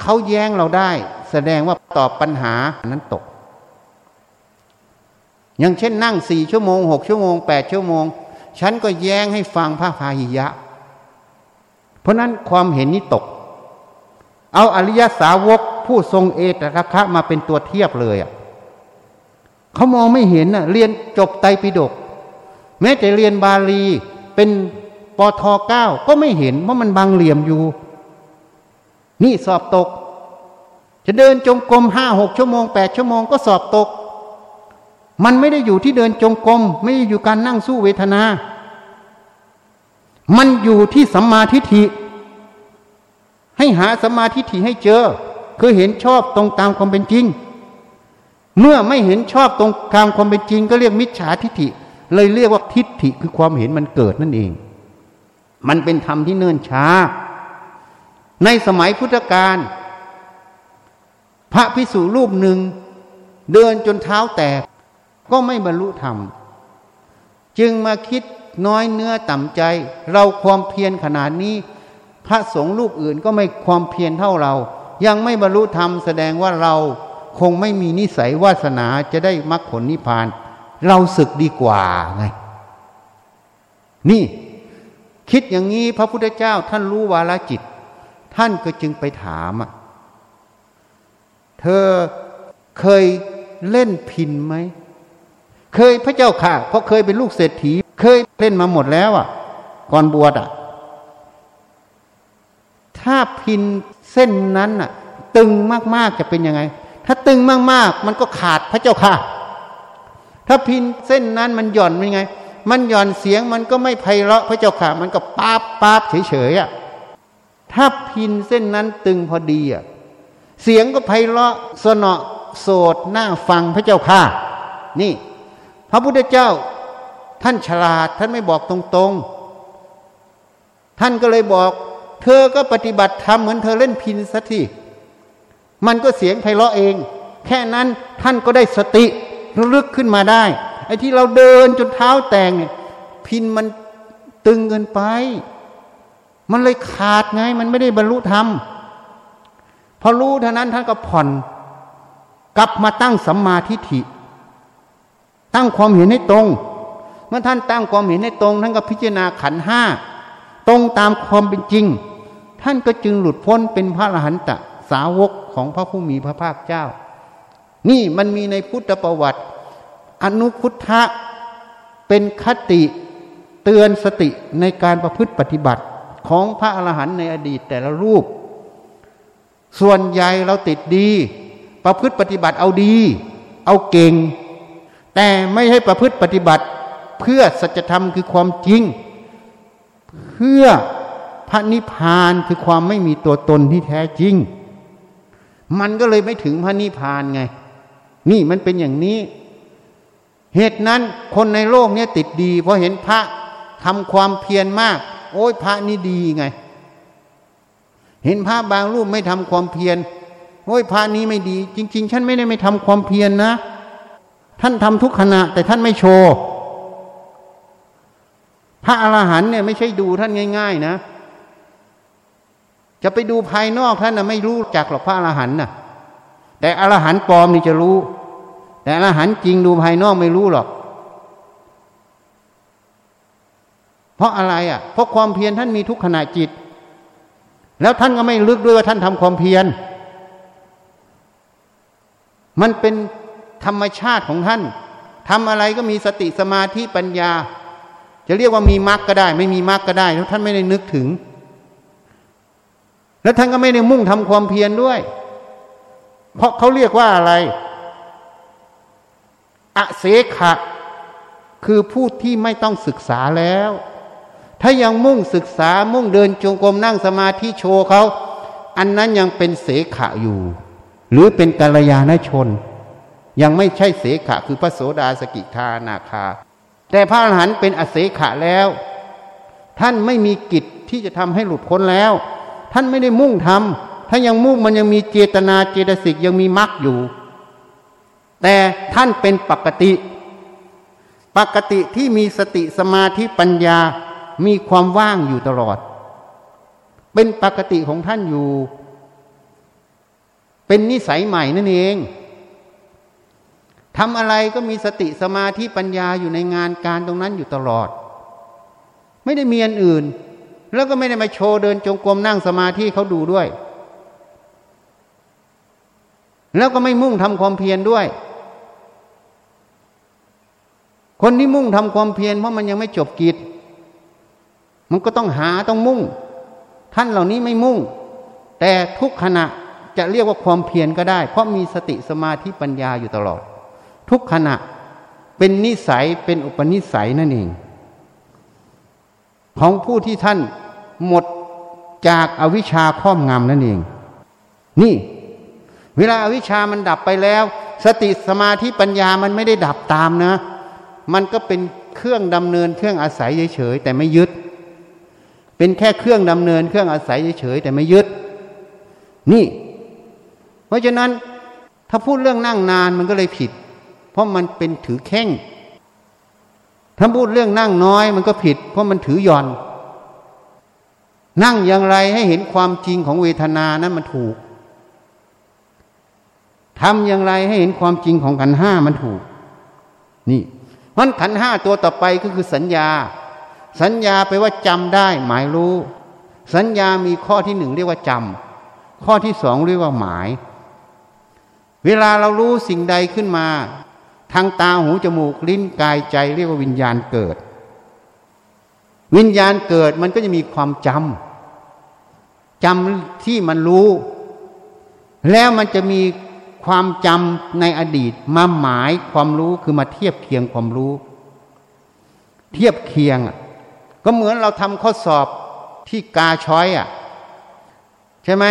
เขาแย้งเราได้ แสดงว่าตอบปัญหานั้นตก อย่างเช่นนั่งสี่ชั่วโมงหกชั่วโมงแปดชั่วโมง ฉันก็แย้งให้ฟังพระพาหิยะ เพราะนั้นความเห็นนี้ตก เอาอริยสาวกผู้ทรงเอตระคะมาเป็นตัวเทียบเลยอะเขามองไม่เห็นอะเรียนจบไตรปิฎกแม้แต่เรียนบาลีเป็นปทเก้าก็ไม่เห็นเพรามันบางเหลี่ยมอยู่ นี่สอบตก จะเดินจงกรมห้าหกชั่วโมงแปดชั่วโมงก็สอบตก มันไม่ได้อยู่ที่เดินจงกรมไม่ได้อยู่การนั่งสู้เวทนา มันอยู่ที่สัมมาทิฏฐิ ให้หาสัมมาทิฏฐิให้เจอ คือเห็นชอบตรงตามความเป็นจริง เมื่อไม่เห็นชอบตรงตามความเป็นจริง ก็เรียกมิจฉาทิฏฐิ เลยเรียกว่าทิฏฐิคือความเห็นมันเกิดนั่นเอง มันเป็นธรรมที่เนิ่นช้า ในสมัยพุทธกาลพระพิสุรูปหนึ่งเดินจนเท้าแตก ก็ไม่บรรลุธรรม จึงมาคิดน้อยเนื้อต่ำใจ เราความเพียรขนาดนี้ พระสงฆ์รูปอื่นก็ไม่ความเพียรเท่าเรา ยังไม่บรรลุธรรมแสดงว่าเราคงไม่มีนิสัยวาสนาจะได้มรรคผลนิพพาน เราศึกดีกว่าไง นี่ คิดอย่างนี้พระพุทธเจ้าท่านรู้วาลจิต ท่านก็จึงไปถามอะเธอเคยเล่นพินไหม เคยพระเจ้าค่ะ เพราะเคยเป็นลูกเศรษฐี เคยเล่นมาหมดแล้วอะ ก่อนบวชอะ ถ้าพินเส้นนั้นอะ ตึงมากๆจะเป็นยังไง ถ้าตึงมากๆ มันก็ขาดพระเจ้าค่ะ ถ้าพินเส้นนั้นมันหย่อนเป็นไง มันหย่อนเสียงมันก็ไม่ไพเราะพระเจ้าค่ะ มันก็ป๊าบป๊าบเฉยๆอะ ถ้าพินเส้นนั้นตึงพอดีอะ เสียงก็ไพเราะสนอโสดหน่าฟังพระเจ้าค่ะ นี่ พระพุทธเจ้า ท่านฉลาดท่านไม่บอกตรงๆ ท่านก็เลยบอก เธอก็ปฏิบัติธรรมเหมือนเธอเล่นพินสักทีมันก็เสียงไพเราะเอง แค่นั้นท่านก็ได้สติลึกขึ้นมาได้ ไอ้ที่เราเดินจนเท้าแตงเนี่ยพินมันตึงเกินไป มันเลยขาดไง มันไม่ได้บรรลุธรรมพอรู้เท่านั้นท่านก็ผ่อน กลับมาตั้งสัมมาทิฏฐิ ตั้งความเห็นให้ตรง เมื่อท่านตั้งความเห็นให้ตรง ท่านก็พิจารณาขันห้าตรงตามความเป็นจริง ท่านก็จึงหลุดพ้นเป็นพระอรหันตสาวกของพระผู้มีพระภาคเจ้า นี่มันมีในพุทธประวัติ อนุพุทธะเป็นคติเตือนสติในการประพฤติปฏิบัติของพระอรหันต์ในอดีตแต่ละรูป ส่วนใหญ่เราติดดี ประพฤติปฏิบัติเอาดี เอาเก่ง แต่ไม่ให้ประพฤติปฏิบัติ เพื่อสัจธรรมคือความจริง เพื่อพระนิพพานคือความไม่มีตัวตนที่แท้จริง มันก็เลยไม่ถึงพระนิพพานไง นี่มันเป็นอย่างนี้ เหตุนั้นคนในโลกนี้ติดดีเพราะเห็นพระทำความเพียรมาก โอ้ยพระนี่ดีไง เห็นพระบางรูปไม่ทำความเพียรโอ้ยพระนี้ไม่ดี จริง ๆ ฉันไม่ได้ไม่ทำความเพียรนนะ ท่านทำทุกขณะ แต่ท่านไม่โชว์พระอรหันเนี่ยไม่ใช่ดูท่านง่าย ๆ นะ จะไปดูภายนอกท่านนะไม่รู้จักหรอกพระอรหันน่ะ แต่อรหันปลอมนี่จะรู้ แต่อรหันจริงดูภายนอกไม่รู้หรอก เพราะอะไรอะ เพราะความเพียรท่านมีทุกขณะจิต แล้วท่านก็ไม่ลึกด้วยว่าท่านทำความเพียร มันเป็น ธรรมชาติของท่านทำอะไรก็มีสติสมาธิปัญญา จะเรียกว่ามีมรรคก็ได้ ไม่มีมรรคก็ได้แล้วท่านไม่ได้นึกถึง แล้วท่านก็ไม่ได้มุ่งทำความเพียรด้วย เพราะเขาเรียกว่าอะไรอเสขะคือผู้ที่ไม่ต้องศึกษาแล้ว ถ้ายังมุ่งศึกษามุ่งเดินจงกรมนั่งสมาธิโชว์เขา อันนั้นยังเป็นเสขะอยู่ หรือเป็นกัลยาณชน ยังไม่ใช่เสขะคือพระโสดาสกิทานาคา แต่พระอรหันต์เป็นอเสขะแล้ว ท่านไม่มีกิจที่จะทำให้หลุดพ้นแล้ว ท่านไม่ได้มุ่งทำถ้ายังมุ่งมันยังมีเจตนาเจตสิกยังมีมรรคอยู่ แต่ท่านเป็นปกติ ปกติที่มีสติสมาธิปัญญามีความว่างอยู่ตลอด เป็นปกติของท่านอยู่ เป็นนิสัยใหม่นั่นเอง ทำอะไรก็มีสติสมาธิปัญญาอยู่ในงานการตรงนั้นอยู่ตลอด ไม่ได้มีอันอื่น แล้วก็ไม่ได้มาโชว์เดินจงกรมนั่งสมาธิเขาดูด้วย แล้วก็ไม่มุ่งทำความเพียรด้วย คนที่มุ่งทำความเพียรเพราะมันยังไม่จบกิจ มันก็ต้องหาต้องมุ่ง ท่านเหล่านี้ไม่มุ่ง แต่ทุกขณะจะเรียกว่าความเพียรก็ได้ เพราะมีสติสมาธิปัญญาอยู่ตลอด ทุกขณะเป็นนิสัยเป็นอุปนิสัยนั่นเอง ของผู้ที่ท่านหมดจากอวิชชาครอบงำนั่นเอง นี่ เวลาอาวิชชามันดับไปแล้ว สติสมาธิปัญญามันไม่ได้ดับตามนะ มันก็เป็นเครื่องดำเนินเครื่องอาศัยเฉยๆแต่ไม่ยึด เป็นแค่เครื่องดำเนินเครื่องอาศัยเฉยๆแต่ไม่ยึด นี่ เพราะฉะนั้นถ้าพูดเรื่องนั่งนานมันก็เลยผิด เพราะมันเป็นถือแข้งถ้าพูดเรื่องนั่งน้อยมันก็ผิด เพราะมันถือย่อน นั่งอย่างไรให้เห็นความจริงของเวทนานั้นมันถูกทำอย่างไรให้เห็นความจริงของขันห้ามันถูก นี่เพราะขันห้าตัวต่อไปก็คือสัญญา สัญญาไปว่าจำได้ หมายรู้ สัญญามีข้อที่หนึ่งเรียกว่าจำข้อที่สองเรียกว่าหมาย เวลาเรารู้สิ่งใดขึ้นมา ทางตาหูจมูกลิ้นกายใจเรียกว่าวิญญาณเกิด วิญญาณเกิดมันก็จะมีความจำจำที่มันรู้ แล้วมันจะมีความจำในอดีตมาหมายความรู้คือมาเทียบเคียงความรู้ เทียบเคียงก็เหมือนเราทำข้อสอบที่กาช้อยอะใช่ไหม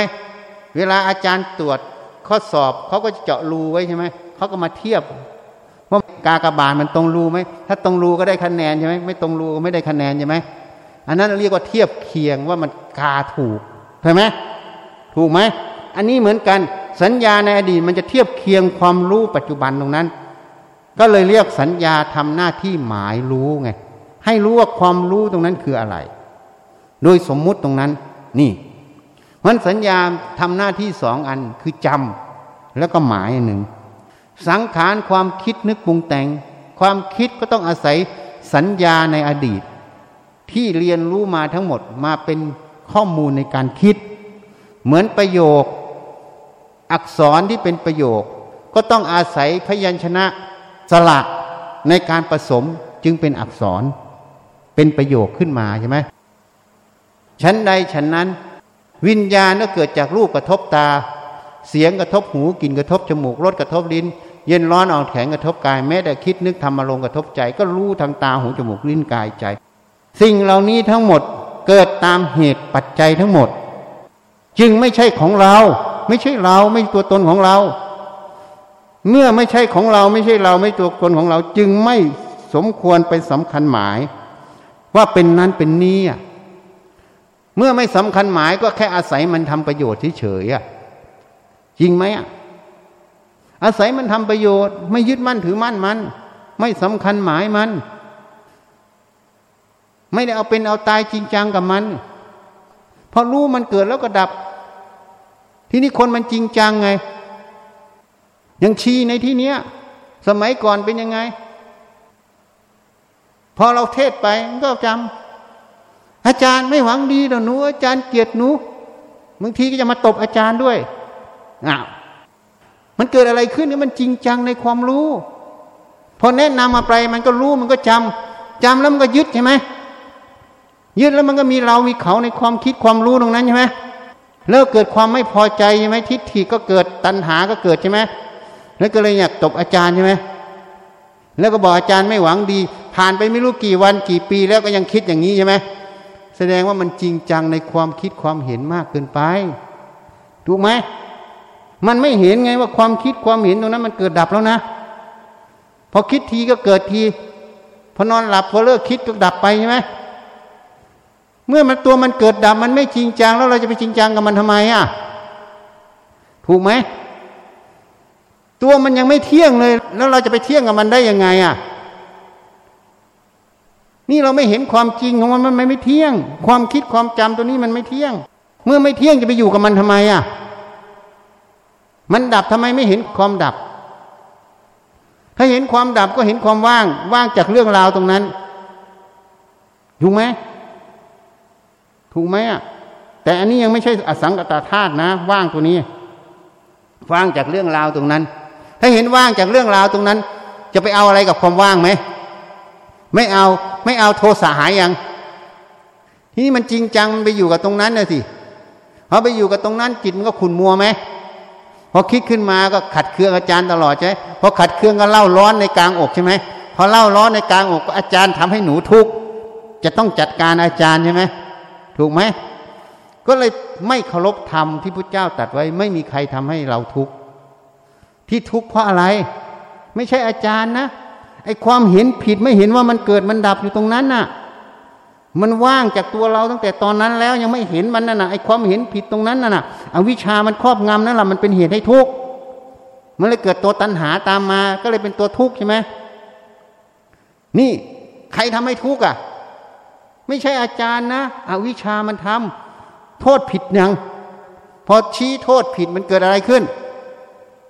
เวลาอาจารย์ตรวจข้อสอบเขาก็จะเจาะรูไว้ใช่ไหมเขาก็มาเทียบ กากบาลมันตรงรูไหมถ้าตรงรูก็ได้คะแนนใช่ไหมไม่ตรงรูก็ไม่ได้คะแนนใช่ไหมอันนั้นเรียกว่าเทียบเคียงว่ามันกาถูกใช่ไหมถูกไหมอันนี้เหมือนกันสัญญาในอดีตมันจะเทียบเคียงความรู้ปัจจุบันตรงนั้น ก็เลยเรียกสัญญาทำหน้าที่หมายรู้ไงให้รู้ว่าความรู้ตรงนั้นคืออะไร โดยสมมุติตรงนั้นนี่มันสัญญาทำหน้าที่สองอันคือจำแล้วก็หมายหนึ่ง สังขารความคิดนึกปรุงแต่ง ความคิดก็ต้องอาศัยสัญญาในอดีต ที่เรียนรู้มาทั้งหมดมาเป็นข้อมูลในการคิด เหมือนประโยค อักษรที่เป็นประโยค ก็ต้องอาศัยพยัญชนะสละในการผสมจึงเป็นอักษร เป็นประโยคขึ้นมาใช่ไหมชั้นใดชั้นนั้น วิญญาณก็เกิดจากรูปกระทบตา เสียงกระทบหูกลิ่นกระทบจมูกรสกระทบลิ้น เย็นร้อนอ่อนแข็งกระทบกายแม้แต่คิดนึกทำอารมณ์กระทบใจ ก็รู้ทางตาหูจมูกลิ้นกายใจ สิ่งเหล่านี้ทั้งหมดเกิดตามเหตุปัจจัยทั้งหมด จึงไม่ใช่ของเรา ไม่ใช่เราไม่ตัวตนของเรา เมื่อไม่ใช่ของเราไม่ใช่เราไม่ตัวตนของเรา จึงไม่สมควรไปสำคัญหมาย ว่าเป็นนั้นเป็นนี้อะเมื่อไม่สำคัญหมายก็แค่อาศัยมันทำประโยชน์เฉยๆอะจริงไหมอะ อาศัยมันทำประโยชน์ ไม่ยึดมั่นถือมั่นมัน ไม่สำคัญหมายมัน ไม่ได้เอาเป็นเอาตายจริงจังกับมันพอรู้มันเกิดแล้วก็ดับ ทีนี้คนมันจริงจังไง ยังชี้ในที่เนี้ย สมัยก่อนเป็นยังไง พอเราเทศไปก็จำอาจารย์ไม่หวังดีหรอหนูอาจารย์เกลียดหนูบางทีก็จะมาตบอาจารย์ด้วยอ้าว มันเกิดอะไรขึ้นนี่มันจริงจังในความรู้ พอแนะนำมาไปมันก็รู้มันก็จำจำแล้วมันก็ยึดใช่ไหมยึดแล้วมันก็มีเรามีเขาในความคิดความรู้ตรงนั้นใช่ไหมแล้วเกิดความไม่พอใจใช่ไหมทิฏฐิก็เกิดตัณหาก็เกิดใช่ไหมแล้วก็เลยอยากตบอาจารย์ใช่ไหมแล้วก็บอกอาจารย์ไม่หวังดี ผ่านไปไม่รู้กี่วันกี่ปีแล้วก็ยังคิดอย่างนี้ใช่ไหมแสดงว่ามันจริงจังในความคิดความเห็นมากเกินไปถูกไหม มันไม่เห็นไงว่าความคิดความเห็นตรงนั้น มันเกิดดับแล้วนะ พอคิดทีก็เกิดทีพอนอนหลับพอเลิกคิดก็ดับไปใช่ไหมเมื่อมันตัวมันเกิดดับมันไม่จริงจังแล้วเราจะไปจริงจังกับมันทำไมอะถูกไหมตัวมันยังไม่เที่ยงเลย แล้วเราจะไปเที่ยงกับมันได้ยังไงอะนี่เราไม่เห็นความจริงของมันมันไม่เที่ยง ความคิดความจำตัวนี้มันไม่เที่ยง เมื่อไม่เที่ยงจะไปอยู่กับมันทำไมอะ มันดับทำไมไม่เห็นความดับ ถ้าเห็นความดับก็เห็นความว่าง ว่างจากเรื่องราวตรงนั้นถูกไหมถูกไหมอะแต่อันนี้ยังไม่ใช่อสังกตาธาตุนะ ว่างตัวนี้ ว่างจากเรื่องราวตรงนั้น ถ้าเห็นว่างจากเรื่องราวตรงนั้น จะไปเอาอะไรกับความว่างไหมไม่เอาไม่เอาโทสะหายยังที่นี่มันจริงจังมันไปอยู่กับตรงนั้นนะสิพอไปอยู่กับตรงนั้นจิตมันก็ขุนมัวไหม พอคิดขึ้นมาก็ขัดเครื่องอาจารย์ตลอดใช่พอขัดเครื่องก็เล่าร้อนในกลางอกใช่ไหมพอเล่าร้อนในกลางอกก็อาจารย์ทำให้หนูทุกข์จะต้องจัดการอาจารย์ใช่ไหมถูกไหมก็เลยไม่เคารพธรรมที่พระเจ้าตัดไว้ ไม่มีใครทำให้เราทุกข์ที่ทุกข์เพราะอะไร ไม่ใช่อาจารย์นะไอความเห็นผิดไม่เห็นว่ามันเกิดมันดับอยู่ตรงนั้นน่ะ มันว่างจากตัวเราตั้งแต่ตอนนั้นแล้วยังไม่เห็นมันน่ะนะไอ้ความเห็นผิดตรงนั้นน่ะอวิชามันครอบงำนั่นแหละมันเป็นเหตุให้ทุกข์มันเลยเกิดตัวตัณหาตามมา ก็เลยเป็นตัวทุกข์ใช่ไหมนี่ใครทำให้ทุกข์อะ ไม่ใช่อาจารย์นะอวิชามันทำโทษผิดยังพอชี้โทษผิดมันเกิดอะไรขึ้น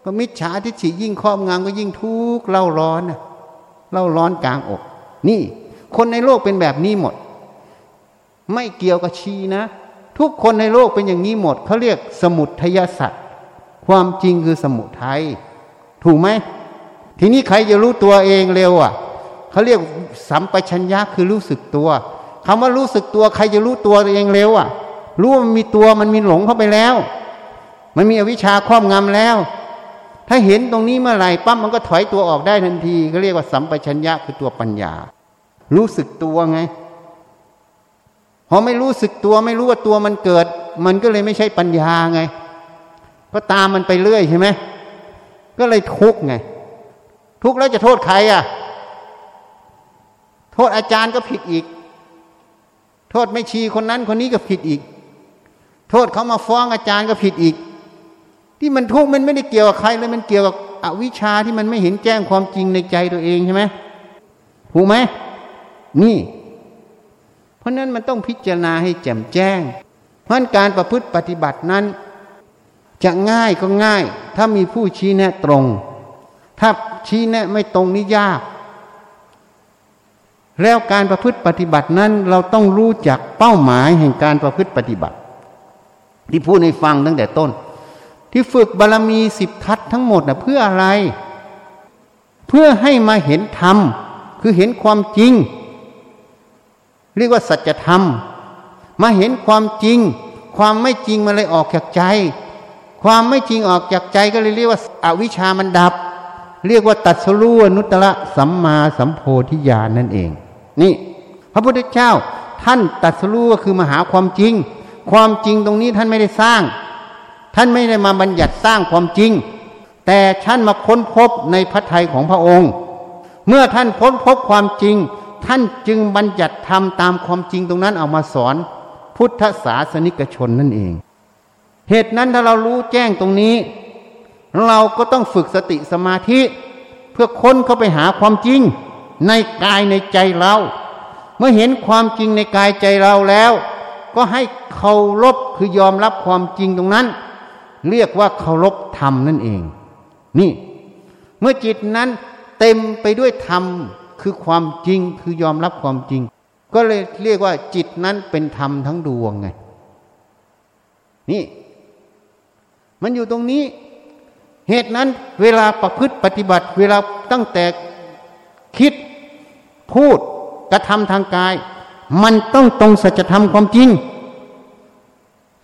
ก็มิจฉาทิฏฐิยิ่งครอบงำก็ยิ่งทุกข์เล่าร้อนนะเล่าร้อนกลางอก นี่ คนในโลกเป็นแบบนี้หมด ไม่เกี่ยวกับชีนะ ทุกคนในโลกเป็นอย่างนี้หมดเขาเรียกสมุทยสัตว์ความจริงคือสมุทัยถูกไหมทีนี้ใครจะรู้ตัวเองเร็วอะเขาเรียกสัมปชัญญะคือรู้สึกตัวคำว่ารู้สึกตัวใครจะรู้ตัวเองเร็วอะ รู้ว่ามันมีตัวมันมีหลงเข้าไปแล้ว มันมีอวิชชาครอบงำแล้ว ถ้าเห็นตรงนี้เมื่อไหร่ปั๊บมันก็ถอยตัวออกได้ทันทีก็เรียกว่าสัมปชัญญะคือตัวปัญญา รู้สึกตัวไง พอไม่รู้สึกตัวไม่รู้ว่าตัวมันเกิด มันก็เลยไม่ใช่ปัญญาไง ก็ตามมันไปเรื่อยใช่ไหมก็เลยทุกข์ไง ทุกข์แล้วจะโทษใครอะ โทษอาจารย์ก็ผิดอีก โทษไม่ชีคนนั้นคนนี้ก็ผิดอีก โทษเขามาฟ้องอาจารย์ก็ผิดอีก ที่มันทุกข์มันไม่ได้เกี่ยวกับใครเลยมันเกี่ยวกับอวิชชาที่มันไม่เห็นแจ้งความจริงในใจตัวเองใช่ไหมถูกไหมนี่ เพราะนั้นมันต้องพิจารณาให้แจ่มแจ้ง เพราะการประพฤติปฏิบัตินั้น จะง่ายก็ง่าย ถ้ามีผู้ชี้แนะตรง ถ้าชี้แนะไม่ตรงนี่ยาก แล้วการประพฤติปฏิบัตินั้นเราต้องรู้จักเป้าหมายแห่งการประพฤติปฏิบัติ ที่พูดในฟังตั้งแต่ต้น ที่ฝึกบารรมีสิบทัศทั้งหมดนะเพื่ออะไร เพื่อให้มาเห็นธรรมคือเห็นความจริง เรียกว่าสัจธรรม มาเห็นความจริง ความไม่จริงมันเลยออกจากใจ ความไม่จริงออกจากใจก็เลยเรียกว่าอาวิชามันดับ เรียกว่าตัดสรู้นุตตะสัมมาสัมโพธิญาณนั่นเอง นี่ พระพุทธเจ้า ท่านตัดสรู้ก็คือมาหาความจริง ความจริงตรงนี้ท่านไม่ได้สร้าง ท่านไม่ได้มาบัญญัติสร้างความจริง แต่ท่านมาค้นพบในพระทัยของพระองค์ เมื่อท่านค้นพบความจริง ท่านจึงบัญญัติทำตามความจริงตรงนั้นเอามาสอนพุทธศาสนิกชนนั่นเอง เหตุนั้นถ้าเรารู้แจ้งตรงนี้ เราก็ต้องฝึกสติสมาธิ เพื่อค้นเข้าไปหาความจริงในกายในใจเรา เมื่อเห็นความจริงในกายใจเราแล้ว ก็ให้เคารพคือยอมรับความจริงตรงนั้น เรียกว่าเคารพธรรมนั่นเอง นี่ เมื่อจิตนั้นเต็มไปด้วยธรรม คือความจริงคือยอมรับความจริง ก็เลยเรียกว่าจิตนั้นเป็นธรรมทั้งดวงไงนี่ มันอยู่ตรงนี้ เหตุนั้นเวลาประพฤติปฏิบัติ เวลาตั้งแต่คิดพูดกระทำทางกาย มันต้องตรงสัจธรรมความจริง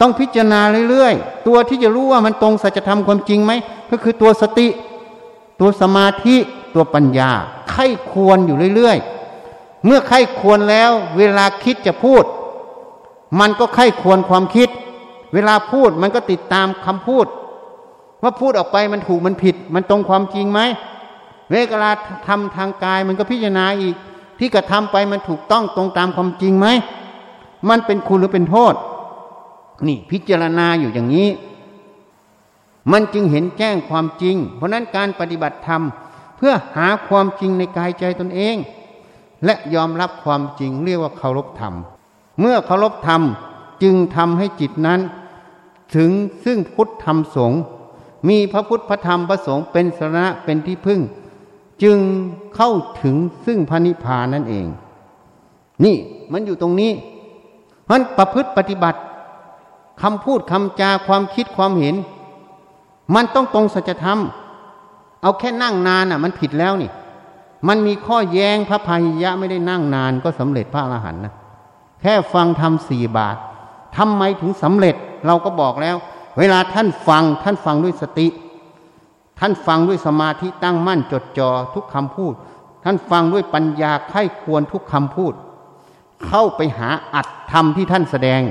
ต้องพิจารณาเรื่อยๆ ตัวที่จะรู้ว่ามันตรงสัจธรรมความจริงไหม ก็คือตัวสติ ตัวสมาธิ ตัวปัญญา ไข้ควรอยู่เรื่อยๆ เมื่อไข้ควรแล้ว เวลาคิดจะพูด มันก็ไข้ควรความคิด เวลาพูดมันก็ติดตามคำพูด ว่าพูดออกไปมันถูกมันผิด มันตรงความจริงไหมเวลาทำทางกายมันก็พิจารณาอีก ที่กระทำไปมันถูกต้องตรงตามความจริงไหมมันเป็นคุณหรือเป็นโทษ นี่พิจารณาอยู่อย่างนี้ มันจึงเห็นแจ้งความจริง เพราะนั้นการปฏิบัติธรรม เพื่อหาความจริงในกายใจตนเอง และยอมรับความจริงเรียกว่าเคารพธรรม เมื่อเคารพธรรมจึงทำให้จิตนั้น ถึงซึ่งพุทธธรรมสงฆ์มีพระพุทธพระธรรมพระสงฆ์เป็นสาระเป็นที่พึ่ง จึงเข้าถึงซึ่งพระนิพพานนั่นเอง นี่มันอยู่ตรงนี้เพราะประพฤติปฏิบัติคำพูดคำจาความคิดความเห็น มันต้องตรงสัจธรรม เอาแค่นั่งนานอะ มันผิดแล้วนี่ มันมีข้อแย้งพระพาหิยะไม่ได้นั่งนานก็สำเร็จพระอรหันต์นะแค่ฟังทำสี่บาททำไมถึงสำเร็จเราก็บอกแล้ว เวลาท่านฟังท่านฟังด้วยสติ ท่านฟังด้วยสมาธิตั้งมั่นจดจ่อทุกคำพูด ท่านฟังด้วยปัญญาไข้ควรทุกคำพูด เข้าไปหาอัตธรรมที่ท่านแสดง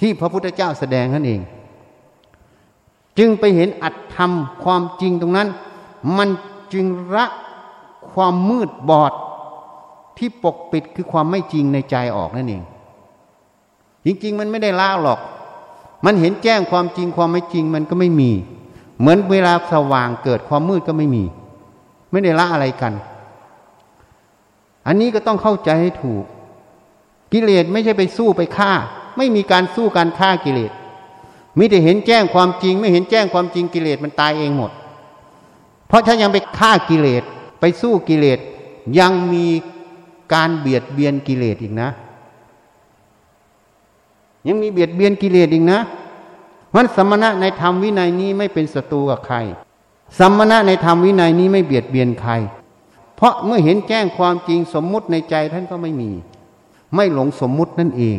ที่พระพุทธเจ้าแสดงนั่นเอง จึงไปเห็นอัตธรรมความจริงตรงนั้น มันจึงละความมืดบอดที่ปกปิดคือความไม่จริงในใจออกนั่นเอง จริง ๆ มันไม่ได้ละหรอก มันเห็นแจ้งความจริงความไม่จริงมันก็ไม่มี เหมือนเวลาสว่างเกิดความมืดก็ไม่มี ไม่ได้ละอะไรกัน อันนี้ก็ต้องเข้าใจให้ถูก กิเลสไม่ใช่ไปสู้ไปฆ่า ไม่มีการสู้การฆ่ากิเลส มิแต่เห็นแจ้งความจริง ไม่เห็นแจ้งความจริงกิเลสมันตายเองหมด เพราะถ้ายังไปฆ่ากิเลสไปสู้กิเลสยังมีการเบียดเบียนกิเลสอีกนะ ยังมีเบียดเบียนกิเลสอีกนะมันสมณะในธรรมวินัยนี้ไม่เป็นศัตรูกับใครสมณะในธรรมวินัยนี้ไม่เบียดเบียนใคร เพราะเมื่อเห็นแจ้งความจริงสมมุติในใจท่านก็ไม่มี ไม่หลงสมมุตินั่นเอง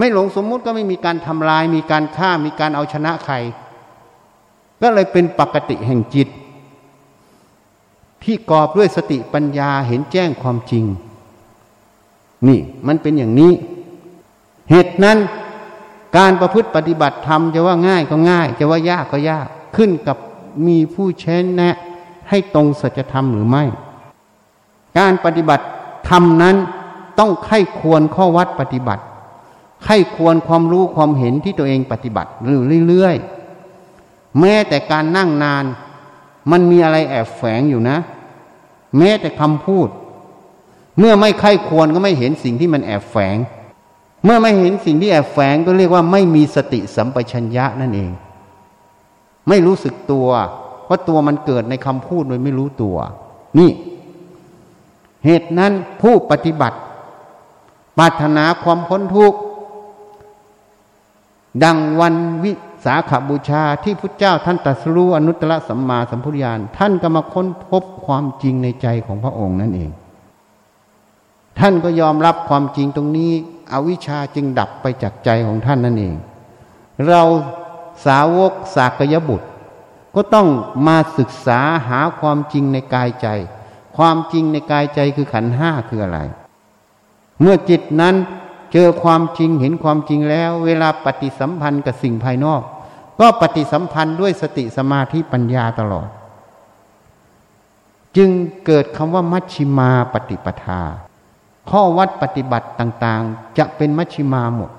ไม่หลงสมมุติก็ไม่มีการทำลาย มีการฆ่ามีการเอาชนะใคร ก็เลยเป็นปกติแห่งจิต ที่กอบด้วยสติปัญญาเห็นแจ้งความจริง นี่มันเป็นอย่างนี้ เหตุนั้นการประพฤติปฏิบัติธรรมจะว่าง่ายก็ง่าย จะว่ายากก็ยากขึ้นกับมีผู้เช้นแนะ ให้ตรงสัจธรรมหรือไม่ การปฏิบัติธรรมนั้นต้องไข้ควรข้อวัดปฏิบัติ ไข้ควรความรู้ความเห็นที่ตัวเองปฏิบัติเรื่อยๆ แม้แต่การนั่งนาน มันมีอะไรแอบแฝงอยู่นะ แม้แต่คำพูด เมื่อไม่ไข้ควรก็ไม่เห็นสิ่งที่มันแอบแฝง เมื่อไม่เห็นสิ่งที่แอบแฝงก็เรียกว่าไม่มีสติสัมปชัญญะนั่นเอง ไม่รู้สึกตัวพราะตัวมันเกิดในคำพูดโดยไม่รู้ตัว นี่ เหตุนั้นผู้ปฏิบัติปรารถนาความพ้นทุกข์ ดังวันวิสาขาบูชาที่พุทธเจ้าท่านตรัสรู้อนุตตรสัมมาสัมพุทธญาณท่านก็มาค้นพบความจริงในใจของพระองค์นั่นเอง ท่านก็ยอมรับความจริงตรงนี้อวิชชาจึงดับไปจากใจของท่านนั่นเอง เราสาวกสากยบุตร ก็ต้องมาศึกษาหาความจริงในกายใจ ความจริงในกายใจคือขันห้าคืออะไร เมื่อจิตนั้น เจอความจริงเห็นความจริงแล้ว เวลาปฏิสัมพันธ์กับสิ่งภายนอก ก็ปฏิสัมพันธ์ด้วยสติสมาธิปัญญาตลอด จึงเกิดคำว่ามัชชิมาปฏิปทา ข้อวัดปฏิบัติต่างๆ จะเป็นมัชชิมาหมด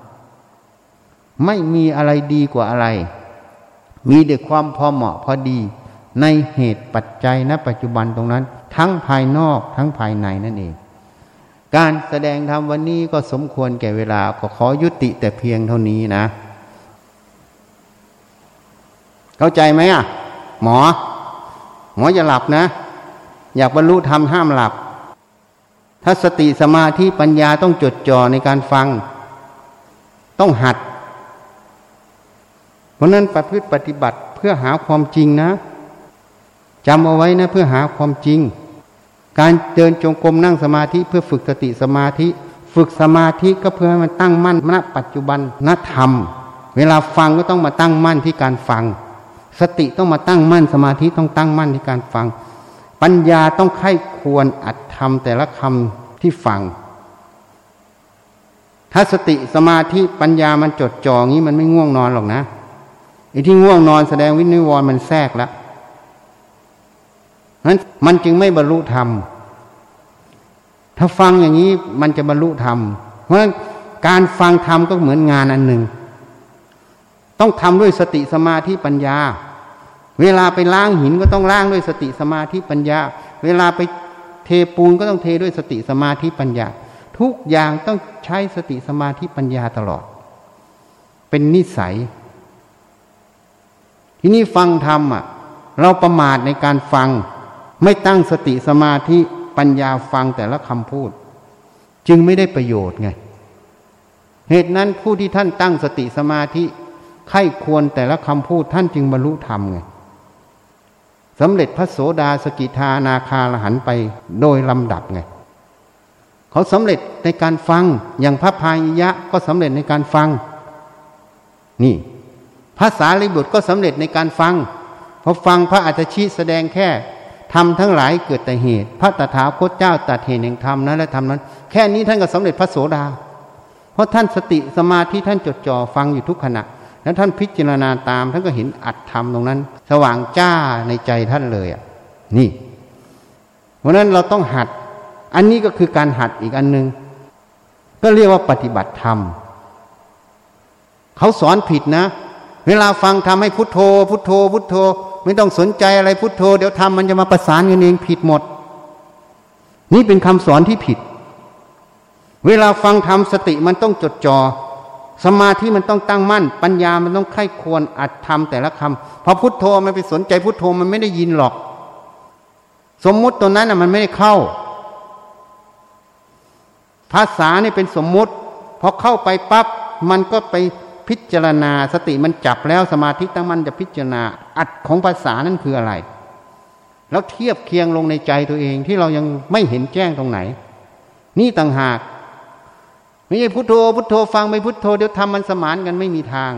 ไม่มีอะไรดีกว่าอะไร มีแต่ความพอเหมาะพอดีในเหตุปัจจัยณปัจจุบันตรงนั้น ทั้งภายนอกทั้งภายในนั่นเอง การแสดงธรรมวันนี้ก็สมควรแก่เวลาก็ขอยุติแต่เพียงเท่านี้นะ เข้าใจไหมอะ หมอ หมออย่าหลับนะ อยากบรรลุธรรมห้ามหลับ ถ้าสติสมาธิปัญญาต้องจดจ่อในการฟัง ต้องหัด เพราะนั้นประพฤติปฏิบัติเพื่อหาความจริงนะจำเอาไว้นะเพื่อหาความจริง การเดินจงกรมนั่งสมาธิเพื่อฝึกสติสมาธิ ฝึกสมาธิก็เพื่อให้มันตั้งมั่นณปัจจุบันนธรรม เวลาฟังก็ต้องมาตั้งมั่นที่การฟัง สติต้องมาตั้งมั่นสมาธิต้องตั้งมั่นที่การฟัง ปัญญาต้องไข้ควรอัดทำแต่ละคำที่ฟัง ถ้าสติสมาธิปัญญามันจดจ่องี้มันไม่ง่วงนอนหรอกนะไอ้ที่ง่วงนอนแสดงวินิวรณ์มันแทรกแล้ว นั้นมันจึงไม่บรรลุธรรม ถ้าฟังอย่างนี้มันจะบรรลุธรรม เพราะการฟังธรรมก็เหมือนงานอันหนึ่ง ต้องทำด้วยสติสมาธิปัญญา เวลาไปล้างหินก็ต้องล้างด้วยสติสมาธิปัญญา เวลาไปเทปูนก็ต้องเทด้วยสติสมาธิปัญญา ทุกอย่างต้องใช้สติสมาธิปัญญาตลอด เป็นนิสัย ที่นี่ฟังธรรมอะ เราประมาทในการฟัง ไม่ตั้งสติสมาธิปัญญาฟังแต่ละคำพูด จึงไม่ได้ประโยชน์ไง เหตุนั้นผู้ที่ท่านตั้งสติสมาธิไข้ควรแต่ละคำพูดท่านจึงบรรลุธรรมไงสำเร็จพระโสดาสกิทานาคาลหันไปโดยลำดับไง เขาสำเร็จในการฟังอย่างพระพายยะก็สำเร็จในการฟัง นี่ภาษาลิบุตรก็สำเร็จในการฟังพอฟังพระอัจฉริแสดงแค่ ทำทั้งหลายเกิดแต่เหตุ พระตถาคตเจ้าตัดเหตุแห่งธรรมนั้นและธรรมนั้น แค่นี้ท่านก็สำเร็จพระโสดา เพราะท่านสติสมาธิท่านจดจ่อฟังอยู่ทุกขณะ แล้วท่านพิจารณาตามท่านก็เห็นอัตธรรมตรงนั้น สว่างจ้าในใจท่านเลยอะนี่ เพราะนั้นเราต้องหัด อันนี้ก็คือการหัดอีกอันหนึงก็เรียกว่าปฏิบัติธรรม เขาสอนผิดนะ เวลาฟังทำให้พุทโธ พุทโธ พุทโธ ไม่ต้องสนใจอะไรพุทโธ เดี๋ยวทำมันจะมาประสานกันเองผิดหมด นี่เป็นคำสอนที่ผิด เวลาฟังทำสติมันต้องจดจอ่อสมาธิมันต้องตั้งมั่น ปัญญามันต้องไข้ควรอัดทำแต่ละคำพอพุทโธมันไปสนใจพุทโธมันไม่ได้ยินหรอก สมมุติตัวนั้นอะมันไม่ได้เข้า ภาษานี่เป็นสมมุติพอเข้าไปปั๊บมันก็ไป พิจารณาสติมันจับแล้วสมาธิตั้งมั่นจะพิจารณาอัดของภาษานั่นคืออะไร แล้วเทียบเคียงลงในใจตัวเองที่เรายังไม่เห็นแจ้งตรงไหน นี่ต่างหากไม่ใช่พุทโธพุทโธฟังไม่พุทโธเดี๋ยวทำมันสมานกันไม่มีทาง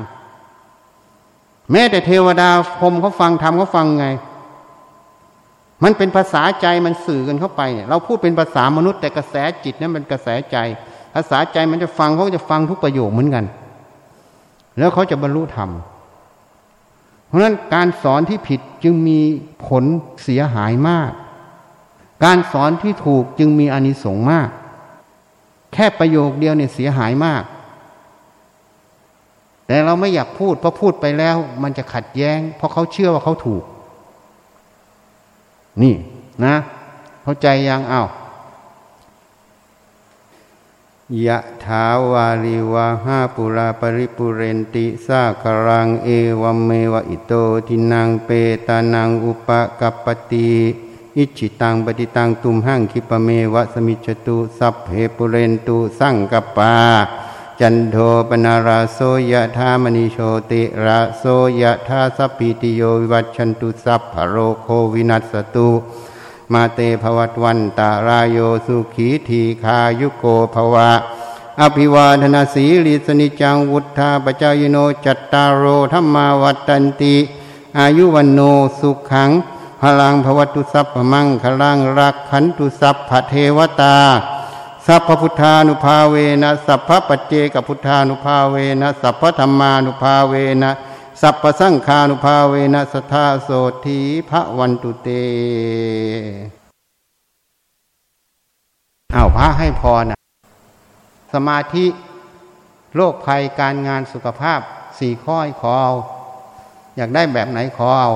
แม้แต่เทวดาพรมเขาฟังทำเขาฟังไง มันเป็นภาษาใจมันสื่อกันเข้าไปเนี่ยเราพูดเป็นภาษามนุษย์แต่กระแสจิตนั้นเป็นกระแสใจ ภาษาใจมันจะฟังเขาจะฟังทุกประโยคเหมือนกัน แล้วเขาจะบรรลุธรรม เพราะนั้นการสอนที่ผิดจึงมีผลเสียหายมาก การสอนที่ถูกจึงมีอานิสงส์มาก แค่ประโยคเดียวเนี่ยเสียหายมาก แต่เราไม่อยากพูดเพราะพูดไปแล้ว มันจะขัดแย้ง เพราะเขาเชื่อว่าเขาถูก นี่นะ เข้าใจยังอ้าว ยะถาวาริวาหาปุราปริปุเรนติสาครังเอวเมวะอิโตทินังเปตานังอุปกัปปติอิจิตังปฏิตังตุมหังคิปเมวะสมิจตุสัพเพปุเรนตุสังกปา จันโทปนาราโสยะธามณิโชติราโสยะธาสัพพิติโยวิวัชันตุสัพพโรโควินัสตุ มาเตภวัตวันตารายโยสุขีทีคายุโกภวะ อภิวาทนาสีลิสนิจังวุธาปจายโนจัตตารโอธรรมาวัตันติ อายุวันโนสุขังพลังภวตุสัพพมังคลังรักขันตุสัพพเทวตา สัพพพุทธานุภาเวนะสัพพปัจเจกพุทธานุภาเวนะสัพพธรรมานุภาเวนะ สัพพสังคานุภาเวนะสทธาโสธีพระวันตุเตอ้าวพระให้พรนะสมาธิโรคภัยการงานสุขภาพสี่ข้อขอเอา อยากได้แบบไหนขอเอา